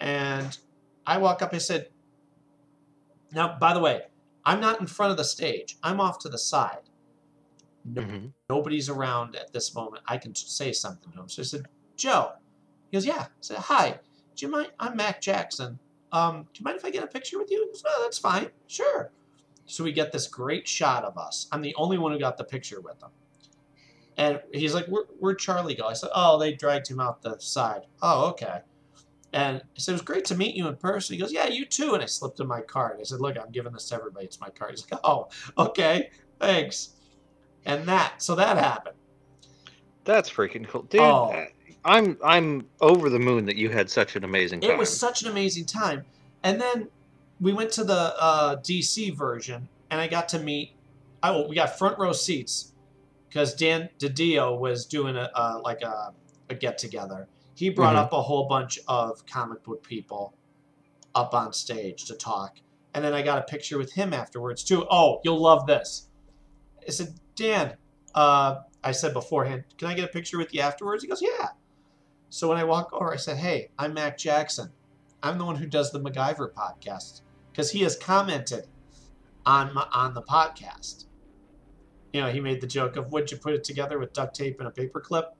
and I walk up. I said, "Now, by the way, I'm not in front of the stage. I'm off to the side. No, Nobody's around at this moment. I can say something to him." So I said, "Joe," he goes, "Yeah." I said, "Hi, do you mind? I'm Mac Jackson. Um, do you mind if I get a picture with you?" He goes, "Oh, that's fine. Sure." So we get this great shot of us. I'm the only one who got the picture with him. And he's like, Where, Where'd Charlie go? I said, Oh, they dragged him out the side. Oh, okay. And I said, It was great to meet you in person. He goes, Yeah, you too. And I slipped him my card. I said, Look, I'm giving this to everybody. It's my card. He's like, Oh, okay. Thanks. And that, so that happened. that's freaking cool, dude. Oh. I'm I'm over the moon that you had such an amazing time. It was such an amazing time. And then we went to the uh, DC version, and I got to meet. Oh, we got front row seats because Dan DiDio was doing a uh, like a, a get together. He brought Mhm. up a whole bunch of comic book people up on stage to talk, and then I got a picture with him afterwards too. Oh, you'll love this. I said, Dan, uh, I said beforehand, can I get a picture with you afterwards? He goes, yeah. So when I walk over, I said, hey, I'm Mac Jackson. I'm the one who does the MacGyver podcast because he has commented on my, on the podcast. You know, he made the joke of would you put it together with duct tape and a paper clip?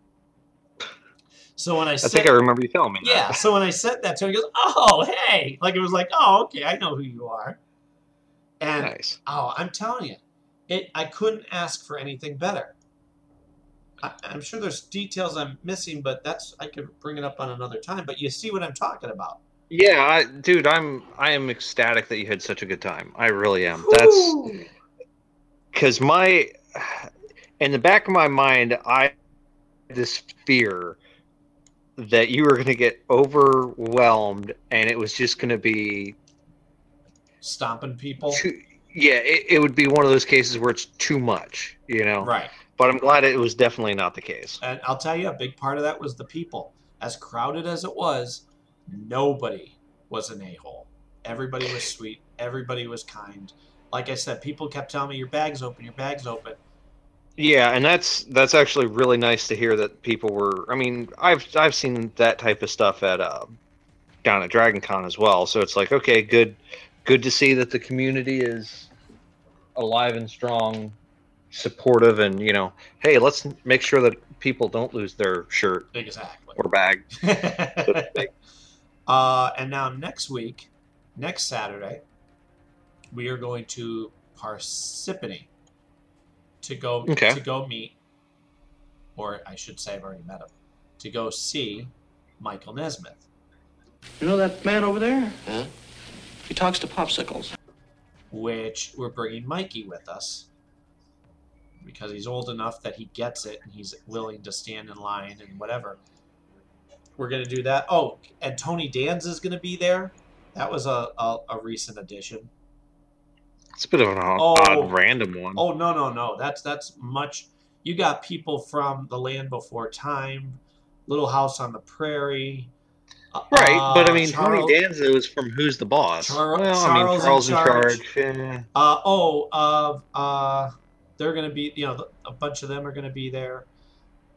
So when I said I said, think I remember you telling me that. yeah, so when I said that to him, he goes, "Oh, hey!" Like it was like, "Oh, okay, I know who you are." And Nice. oh, I'm telling you, it. I couldn't ask for anything better. I, I'm sure there's details I'm missing, but that's I could bring it up on another time. But you see what I'm talking about. Yeah, I, dude, I'm I am ecstatic that you had such a good time. I really am. That's because my in the back of my mind, I this fear that you were going to get overwhelmed and it was just going to be stomping people. Too, yeah, it, it would be one of those cases where it's too much, you know. Right. But I'm glad it was definitely not the case. And I'll tell you, a big part of that was the people. As crowded as it was, nobody was an a hole. Everybody was sweet. Everybody was kind. Like I said, people kept telling me, "Your bag's open. Your bag's open." Yeah, and that's that's actually really nice to hear that people were. I mean, I've I've seen that type of stuff at uh, down at Dragon Con as well. So it's like, okay, good, good to see that the community is alive and strong, supportive, and you know, hey, let's make sure that people don't lose their shirt Exactly. or bag. Uh, and now next week, next Saturday, we are going to Parsippany to go Okay. to go meet, or I should say, I've already met him, to go see Michael Nesmith. You know that man over there? Huh? He talks to popsicles. which we're bringing Mikey with us because he's old enough that he gets it and he's willing to stand in line and whatever. We're gonna do that. Oh, and Tony Danza is gonna be there. That was a, a, a recent addition. It's a bit of an odd, Oh. odd random one. Oh no no no! That's that's much. You got people from The Land Before Time, Little House on the Prairie. uh, Right, but I uh, mean, Charles- Tony Danza was from Who's the Boss? Char- well, I mean, Charles in Charles in Charge. charge. yeah. Uh, oh, uh, uh, they're gonna be, you know, a bunch of them are gonna be there.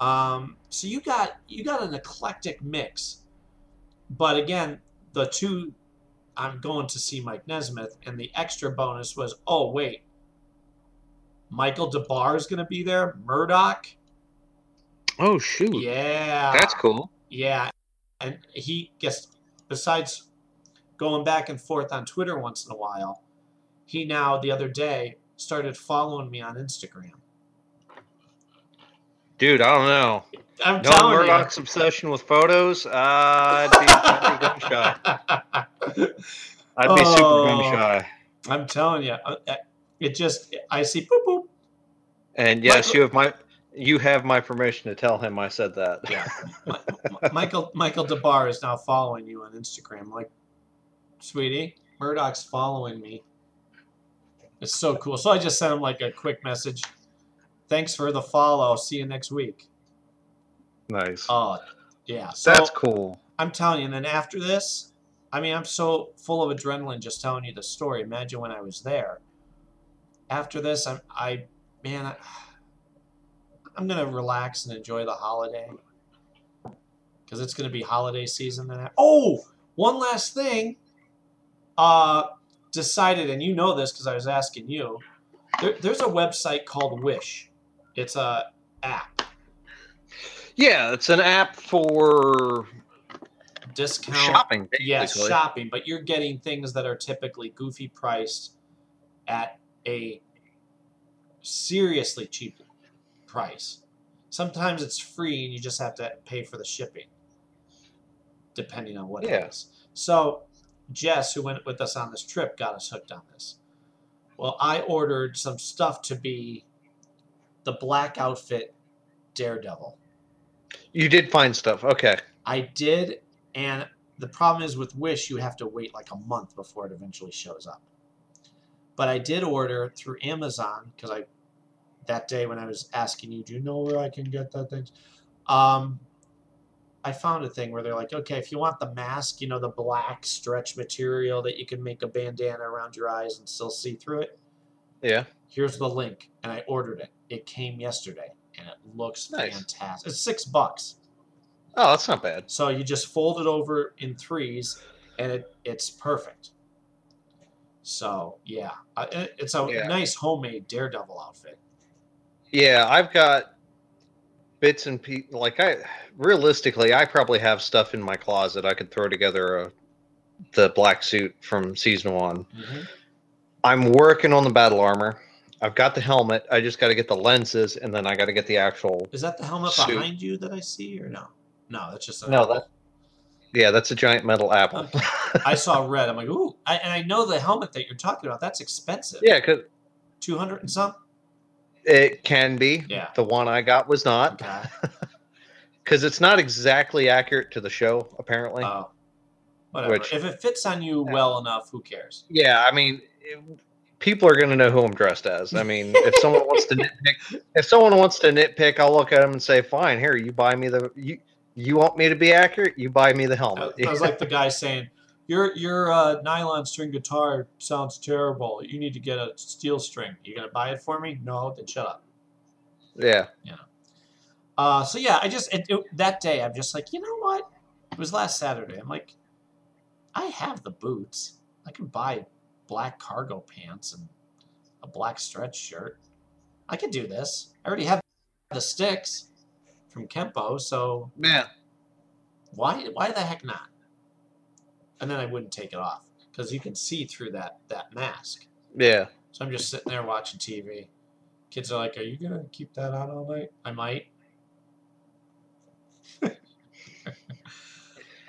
Um, so you got you got an eclectic mix, but again, the two, I'm going to see Mike Nesmith, and the extra bonus was, oh wait, Michael Des Barres is gonna be there, Murdoc, Oh shoot! yeah, That's cool. yeah, and he gets besides going back and forth on Twitter once in a while, he now the other day started following me on Instagram. Dude, I don't know. I'm Knowing telling you. Murdoc's obsession with photos, uh, I'd be, I'd be gun shy. I'd be super gun Oh. shy. I'm telling you, uh, uh, it just I see boop boop. And yes, you have my you have my permission to tell him I said that. Yeah. Michael Michael Des Barres is now following you on Instagram. Like, sweetie, Murdoc's following me. It's so cool. So I just sent him like a quick message. Thanks for the follow. See you next week. nice. Oh, yeah. So That's cool. I'm telling you, and then after this, I mean, I'm so full of adrenaline just telling you the story. Imagine when I was there. After this, I'm, I, man, I, I'm gonna relax and enjoy the holiday because it's gonna be holiday season. I, oh, one last thing, uh, decided, and you know this because I was asking you. There, there's a website called Wish. It's a app. Yeah, it's an app for discount Shopping, Yes, shopping, but you're getting things that are typically goofy priced at a seriously cheap price. Sometimes it's free and you just have to pay for the shipping, depending on what it Yeah. is. So Jess, who went with us on this trip, got us hooked on this. Well, I ordered some stuff to be the black outfit Daredevil. You did find stuff. Okay. I did, and the problem is with Wish, you have to wait like a month before it eventually shows up. But I did order through Amazon because I that day when I was asking you, do you know where I can get that thing? Um, I found a thing where they're like, okay, if you want the mask, you know, the black stretch material that you can make a bandana around your eyes and still see through it. Yeah. Here's the link, and I ordered it. It came yesterday, and it looks Nice. fantastic. It's six bucks. Oh, that's not bad. So you just fold it over in threes, and it it's perfect. So yeah, it's a Yeah. nice homemade Daredevil outfit. Yeah, I've got bits and pieces. Like I, realistically, I probably have stuff in my closet. I could throw together a, the black suit from season one. Mm-hmm. I'm working on the battle armor. I've got the helmet. I just got to get the lenses, and then I got to get the actual. Is that the helmet Suit. behind you that I see, or no? No, that's just a No, that. Yeah, that's a giant metal apple. I saw red. I'm like, ooh, I, and I know the helmet that you're talking about. That's expensive. Yeah, cause two hundred and some. it can be. Yeah. The one I got was not. Because it's not exactly accurate to the show, apparently. Oh. Whatever. Which- if it fits on you well enough, who cares? Yeah, I mean, it- people are going to know who I'm dressed as. I mean, if someone wants to nitpick, if someone wants to nitpick, I'll look at them and say, "Fine, here, you buy me the you you want me to be accurate, you buy me the helmet." I was like the guy saying, "Your your uh, nylon string guitar sounds terrible. You need to get a steel string. You gonna buy it for me? No, then shut up." yeah, Uh, so yeah, I just it, it- that day I'm just like, you know what? It was last Saturday. I'm like, I have the boots. I can buy black cargo pants and a black stretch shirt. I can do this. I already have the sticks from Kempo, so Man. why why the heck not? And then I wouldn't take it off because you can see through that that mask. yeah. So I'm just sitting there watching TV. Kids are like, "Are you gonna keep that on all night?" I might.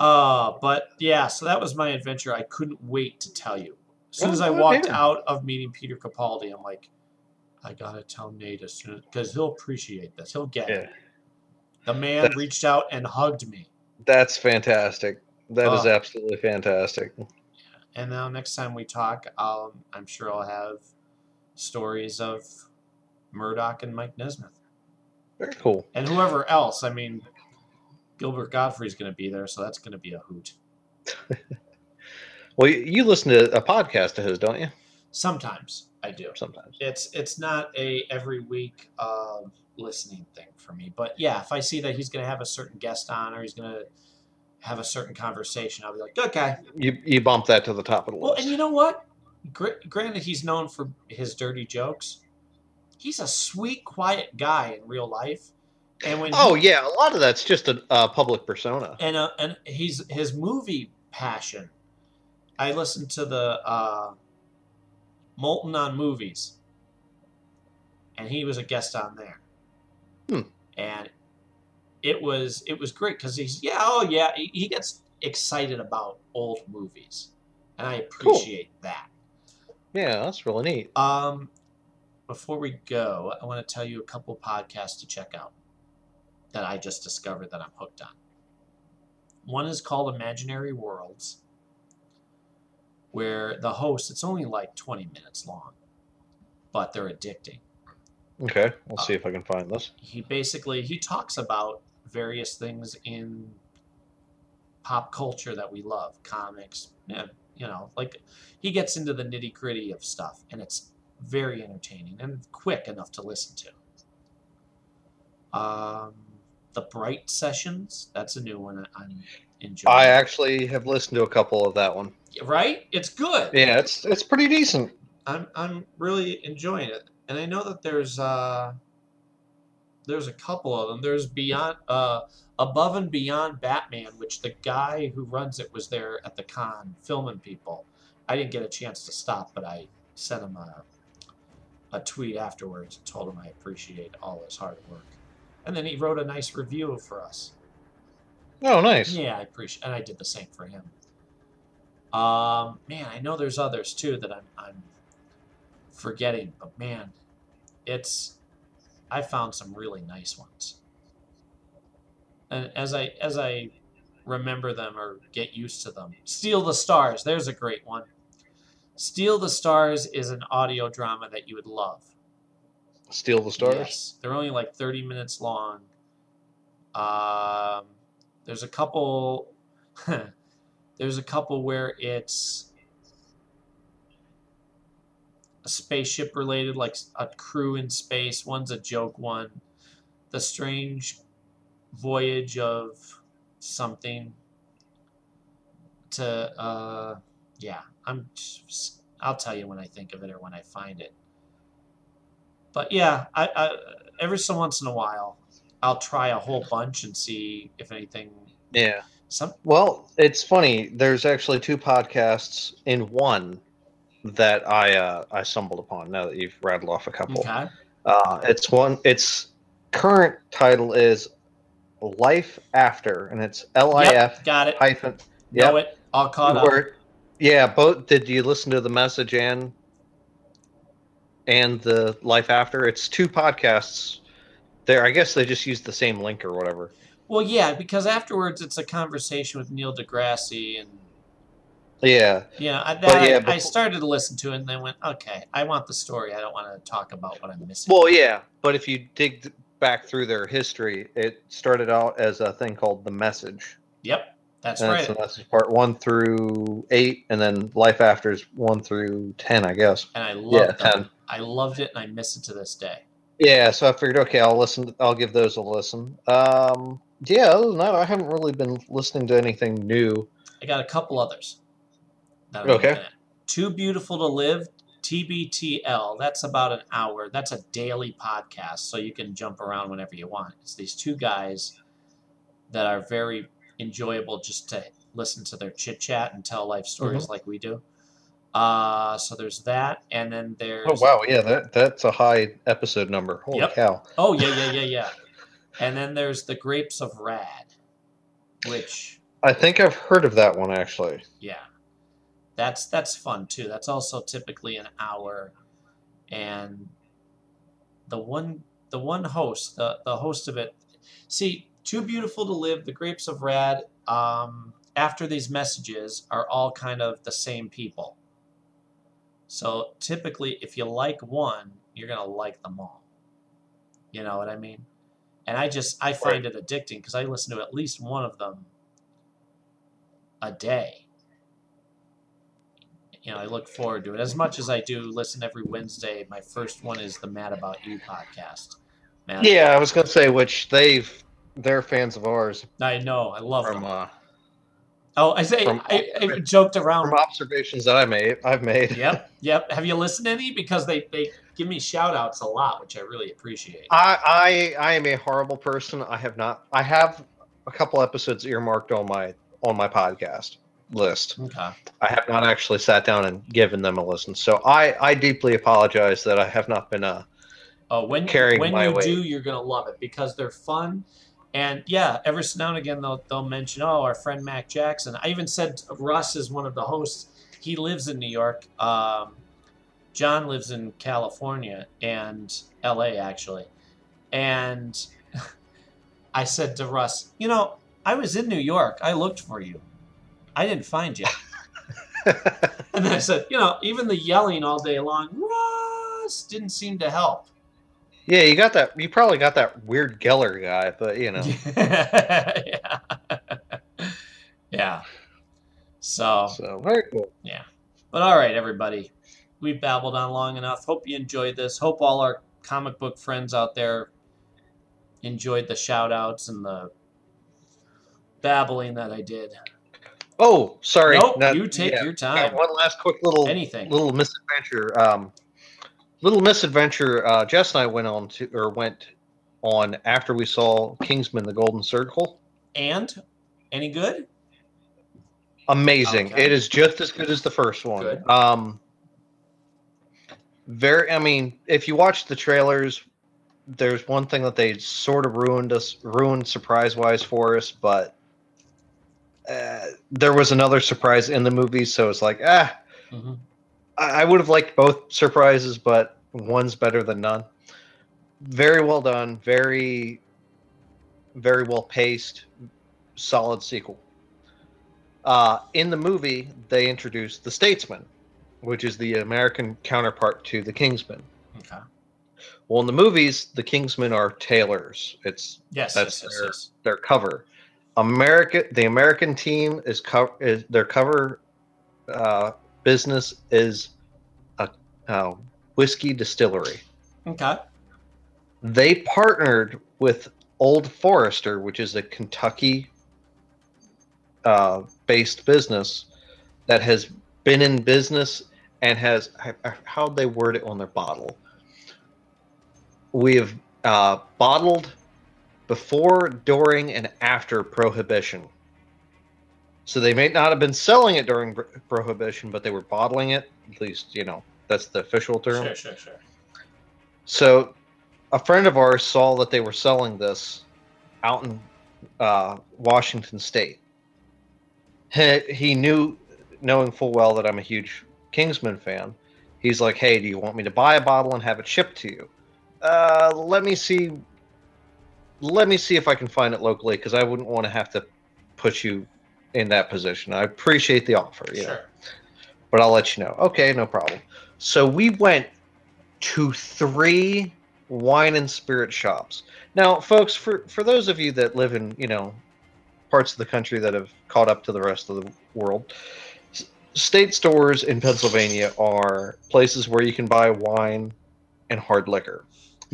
uh, but yeah, so that was my adventure. I couldn't wait to tell you. As soon as I walked out of meeting Peter Capaldi, I'm like, I gotta tell Nate as soon because he'll appreciate this. He'll get it. The man reached out and hugged me. That's fantastic. That is Oh. absolutely fantastic. And now next time we talk, I'll, I'm sure I'll have stories of Murdoc and Mike Nesmith. Very cool. And whoever else. I mean, Gilbert Gottfried's going to be there, so that's going to be a hoot. Well, you listen to a podcast of his, don't you? Sometimes I do. Sometimes. It's it's not a every week uh, listening thing for me, but yeah, if I see that he's going to have a certain guest on or he's going to have a certain conversation, I'll be like, okay. You you bump that to the top of the Well, list. Well, and you know what? Gr- granted, he's known for his dirty jokes. He's a sweet, quiet guy in real life, and when oh he- yeah, a lot of that's just a, a public persona. and uh, and he's his movie passion. I listened to the uh, Maltin on Movies, and he was a guest on there. Hmm. and it was it was great because he's yeah oh yeah he, he gets excited about old movies, and I appreciate that. Yeah, that's really neat. Um, before we go, I want to tell you a couple podcasts to check out that I just discovered that I'm hooked on. One is called Imaginary Worlds, where the host, it's only like 20 minutes long, but they're addicting. Okay, we'll see if I can find this. He basically he talks about various things in pop culture that we love, comics, you know, like he gets into the nitty gritty of stuff, and it's very entertaining and quick enough to listen to. Um, the Bright Sessions, that's a new one I'm enjoying. I actually have listened to a couple of that one. Right? It's good. Yeah, it's it's pretty decent. I'm I'm really enjoying it, and I know that there's uh there's a couple of them. There's beyond uh above and beyond Batman, which the guy who runs it was there at the con filming people. I didn't get a chance to stop, but I sent him a a tweet afterwards and told him I appreciate all his hard work. And then he wrote a nice review for us. Oh, nice. Yeah, I appreciate, and I did the same for him. Um, man, I know there's others too that I'm I'm forgetting, but man, it's I found some really nice ones. And as I as I remember them or get used to them, Steal the Stars. There's a great one. Steal the Stars is an audio drama that you would love. Steal the Stars. Yes, they're only like 30 minutes long. Um, there's a couple. there's a couple where it's a spaceship related, like a crew in space. One's a joke one. The strange voyage of something. To uh, yeah, I'm. Just, I'll tell you when I think of it or when I find it. But yeah, I, I every so once in a while, I'll try a whole bunch and see if anything. Yeah. Some Well, it's funny. There's actually two podcasts in one that I uh, I stumbled upon. Now that you've rattled off a couple, Okay. uh, it's one. Its current title is Life After, and it's L I F got it. hyphen. Know it. All caught up. Yeah, both. Did you listen to the message and and the Life After? It's two podcasts. There, I guess they just used the same link or whatever. Well, yeah, because afterwards it's a conversation with Neil deGrasse and Yeah. yeah, I, that yeah, I started to listen to it and then went, okay, I want the story. I don't want to talk about what I'm missing. Well, yeah, but if you dig back through their history, it started out as a thing called the Message. Yep, that's and right. Message part one through eight, and then Life After is one through ten, I guess. and I loved yeah, them. I loved it, and I miss it to this day. Yeah, so I figured, okay, I'll listen. I'll give those a listen. Um, yeah, other than that, I haven't really been listening to anything new. I got a couple others. That Okay. Too Beautiful to Live, TBTL. That's about an hour. That's a daily podcast, so you can jump around whenever you want. It's these two guys that are very enjoyable just to listen to their chit chat and tell life stories Mhm. like we do. Uh, so there's that, and then there's Oh wow, yeah, that that's a high episode number. Holy Yep. cow! Oh yeah, yeah, yeah, yeah. And then there's the Grapes of Rad, which I think I've heard of that one actually. yeah, that's that's fun too. That's also typically an hour, and the one the one host the the host of it. See, too beautiful to live. The Grapes of Rad. Um, after these messages are all kind of the same people. So typically, if you like one, you're gonna like them all. You know what I mean? And I just I find it addicting because I listen to at least one of them a day. You know, I look forward to it as much as I do listen every Wednesday. My first one is the Mad About You podcast. Mad Yeah, I was gonna say which they've they're fans of ours I know, I love from them. uh, Oh, I say I, I joked around. from observations that I made. I've made. Yep, yep. Have you listened to any? Because they they give me shout outs a lot, which I really appreciate. I, I I am a horrible person. I have not. I have a couple episodes earmarked on my on my podcast list. Okay. I have not actually sat down and given them a listen. So I I deeply apologize that I have not been uh Oh, when carrying when my you weight. do, you're gonna love it because they're fun, and yeah, every now and again they'll they'll mention oh our friend Mac Jackson. I even said Russ is one of the hosts. He lives in New York. Um, John lives in California and L.A. actually, and I said to Russ, you know, I was in New York. I looked for you. I didn't find you. and then I said, you know, even the yelling all day long, Russ, didn't seem to help. Yeah, you got that. You probably got that weird Geller guy, but you know. yeah. yeah. So, so very cool. Yeah. But all right, everybody. We've babbled on long enough. Hope you enjoyed this. Hope all our comic book friends out there enjoyed the shout outs and the babbling that I did. Oh, sorry. Nope, not- you take yeah, your time. One last quick little Anything. little misadventure. Um, little misadventure. Uh, Jess and I went on to or went on after we saw Kingsman: The Golden Circle. And any good? Amazing. Okay. It is just as good as the first one. Good. Um, very. I mean, if you watch the trailers, there's one thing that they sort of ruined us, ruined surprise wise for us, but uh, there was another surprise in the movie, so it's like ah. Mhm. I I would have liked both surprises, but one's better than none. Very well done. Very, very well paced. Solid sequel. Uh, in the movie, they introduced the Statesman, which is the American counterpart to the Kingsmen. Okay. Well, in the movies, the Kingsmen are tailors. It's Yes, that's yes, their, yes. their cover. America, the American team is cover is their cover uh, business is a uh, whiskey distillery. Okay. They partnered with Old Forester, which is a Kentucky uh, based business that has been in business and has how they word it on their bottle. We have uh, bottled before, during, and after Prohibition. So they may not have been selling it during Prohibition, but they were bottling it. At least, you know, that's the official term. Sure, sure, sure. So, a friend of ours saw that they were selling this out in uh, Washington State. He, he knew, knowing full well that I'm a huge Kingsman fan, he's like, "Hey, do you want me to buy a bottle and have it shipped to you? Uh, let me see. Let me see if I can find it locally because I wouldn't want to have to put you in that position. I appreciate the offer, you know, Sure. but I'll let you know. Okay, no problem. So we went to three wine and spirit shops. Now, folks, for for those of you that live in you know parts of the country that have caught up to the rest of the world, state stores in Pennsylvania are places where you can buy wine and hard liquor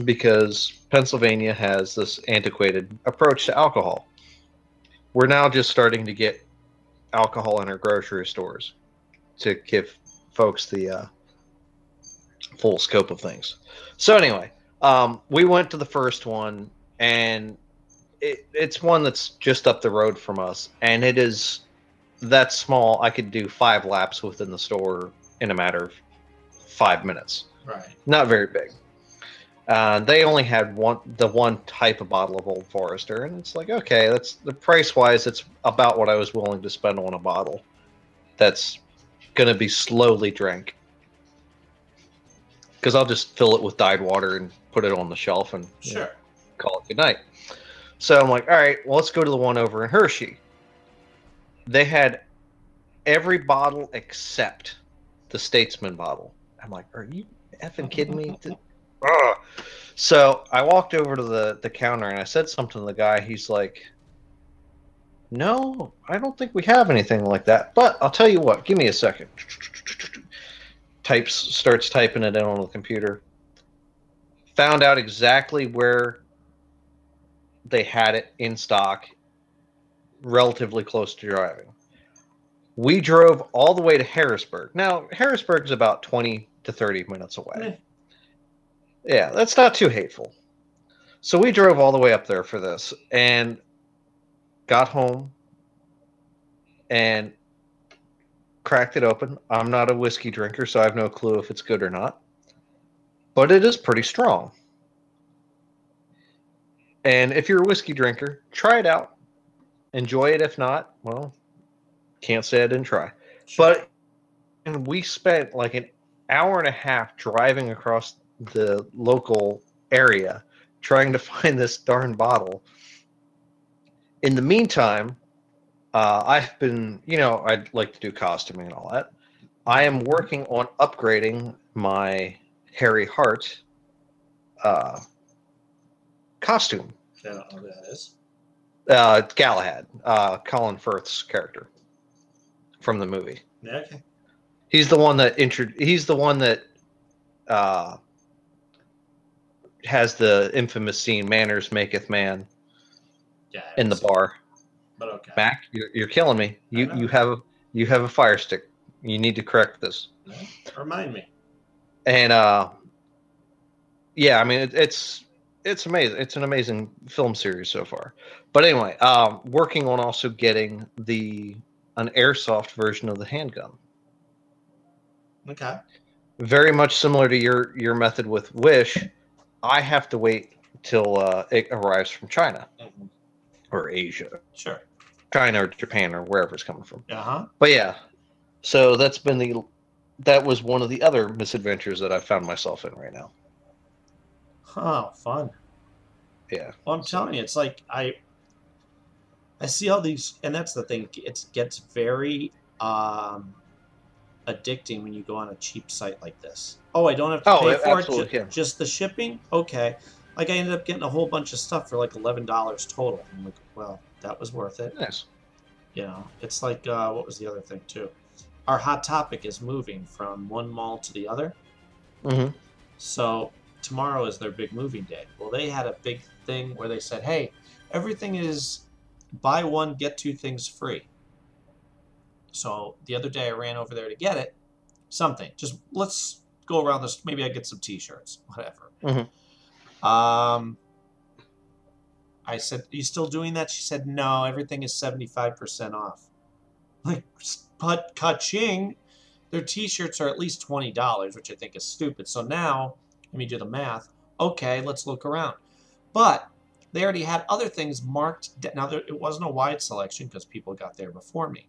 because Pennsylvania has this antiquated approach to alcohol. We're now just starting to get alcohol in our grocery stores to give folks the uh, full scope of things. So anyway, um, we went to the first one, and it, it's one that's just up the road from us, and it is that small. I could do five laps within the store in a matter of five minutes. Right. Not very big. Uh, they only had one, the one type of bottle of Old Forester, and it's like, okay, that's the price wise, it's about what I was willing to spend on a bottle. That's going to be slowly drank because I'll just fill it with dyed water and put it on the shelf and you know, call it good night. So I'm like, all right, well, let's go to the one over in Hershey. They had every bottle except the Statesman bottle. I'm like, are you effing kidding me? Ugh. So I walked over to the, the counter and I said something to the guy. He's like, no, I don't think we have anything like that. But I'll tell you what, give me a second. Types starts typing it in on the computer. Found out exactly where they had it in stock, relatively close to driving. We drove all the way to Harrisburg. Now, Harrisburg is about 20 to 30 minutes away. Yeah, that's not too hateful. So we drove all the way up there for this and got home and cracked it open. I'm not a whiskey drinker, so I have no clue if it's good or not. But it is pretty strong. And if you're a whiskey drinker, try it out. Enjoy it. If not, well, can't say I didn't try. But and we spent like an hour and a half driving across the local area trying to find this darn bottle. In the meantime, uh, I've been, you know, I'd like to do costuming and all that. I am working on upgrading my Harry Hart uh, costume. Don't know who that is. Uh, Galahad, uh, Colin Firth's character from the movie. Yeah, okay. He's the one that intro- He's the one that uh, has the infamous scene "Manners maketh man" Yeah. in the bar. But okay. Mac, you're, you're killing me. You you have you have a fire stick. You need to correct this. Remind me. And uh, yeah, I mean it, it's it's amazing. It's an amazing film series so far. But anyway, um, working on also getting the an airsoft version of the handgun. Okay. Very much similar to your your method with Wish. I have to wait till uh, it arrives from China or Asia. Sure. China or Japan or wherever it's coming from. Uh huh. But yeah, so that's been the that was one of the other misadventures that I found myself in right now. Huh. Fun. Yeah. Well, I'm telling you, it's like I I see all these, and that's the thing. It gets very um, addicting when you go on a cheap site like this. Oh, I don't have to Oh, pay for it. absolutely just the shipping. Okay. Like I ended up getting a whole bunch of stuff for like eleven dollars total. I'm like, well, that was worth it. Nice. You know, it's like uh, what was the other thing too? Our hot topic is moving from one mall to the other. Mm-hmm. So tomorrow is their big moving day. Well, they had a big thing where they said, "Hey, everything is buy one get two things free." So the other day I ran over there to get it. Something. Just let's go around this. Maybe I get some T-shirts, whatever. Mm-hmm. Um, I said, "Are you still doing that?" She said, "No, everything is seventy-five percent off." Like, but ka-ching, their T-shirts are at least twenty dollars, which I think is stupid. So now, let me do the math. Okay, let's look around. But they already had other things marked. Now there, it wasn't a wide selection because people got there before me.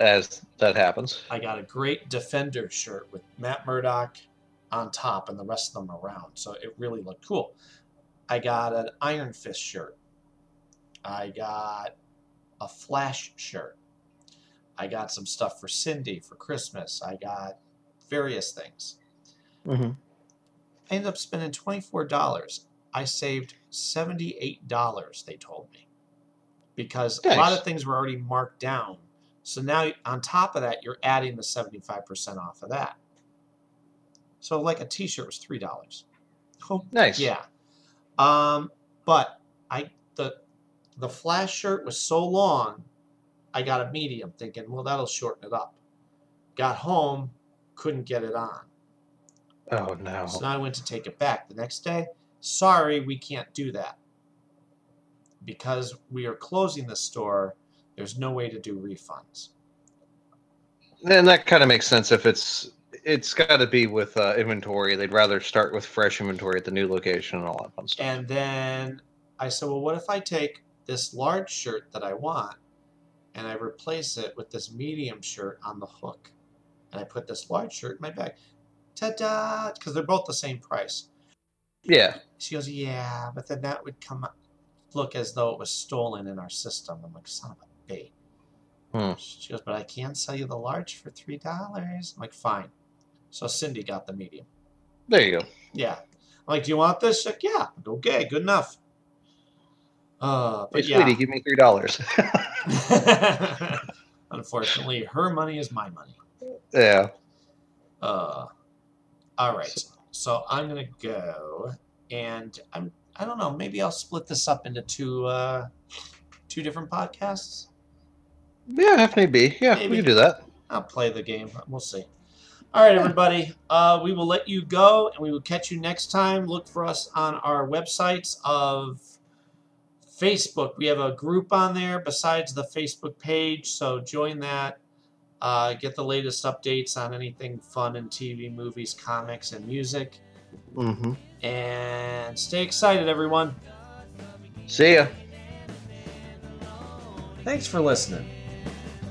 As that happens. I got a great Defender shirt with Matt Murdock on top and the rest of them around. So it really looked cool. I got an Iron Fist shirt. I got a Flash shirt. I got some stuff for Cindy for Christmas. I got various things. Mm-hmm. I ended up spending $24. I saved $78, they told me. Because a lot of things were already marked down. So now, on top of that, you're adding the 75% off of that. So, like a t shirt was $3. Oh, Nice. Yeah. Um, but I the the flash shirt was so long, I got a medium, thinking, well, that'll shorten it up. Got home, couldn't get it on. Oh no. So now I went to take it back. The next day, sorry, we can't do that. Because we are closing the store, there's no way to do refunds. And that kind of makes sense if it's it's got to be with uh, inventory. They'd rather start with fresh inventory at the new location and all that fun stuff. And then I said, well, what if I take this large shirt that I want and I replace it with this medium shirt on the hook? And I put this large shirt in my bag. Ta da! Because they're both the same price. Yeah. She goes, yeah, but then that would come up, look as though it was stolen in our system. I'm like, son of a b. Hmm. She goes, but I can sell you the large for three dollars. I'm like, fine. So Cindy got the medium. There you go. Yeah. I'm like, do you want this? She's like, yeah. Like, okay, good enough. Uh, Hey, but yeah. sweetie, give me three dollars. Unfortunately, her money is my money. yeah. Uh, all right. So I'm gonna go, and I'm. I don't know. Maybe I'll split this up into two, uh, two different podcasts. Yeah, if need be. Yeah, Maybe. we can do that. I'll play the game. We'll see. All right, everybody. Uh, we will let you go, and we will catch you next time. Look for us on our websites of Facebook. We have a group on there besides the Facebook page, so join that. Uh, get the latest updates on anything fun in TV, movies, comics, and music. Mm-hmm. And stay excited, everyone. See ya. Thanks for listening.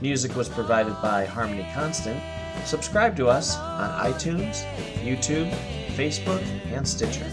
Music was provided by Harmony Constant. Subscribe to us on iTunes, YouTube, Facebook, and Stitcher.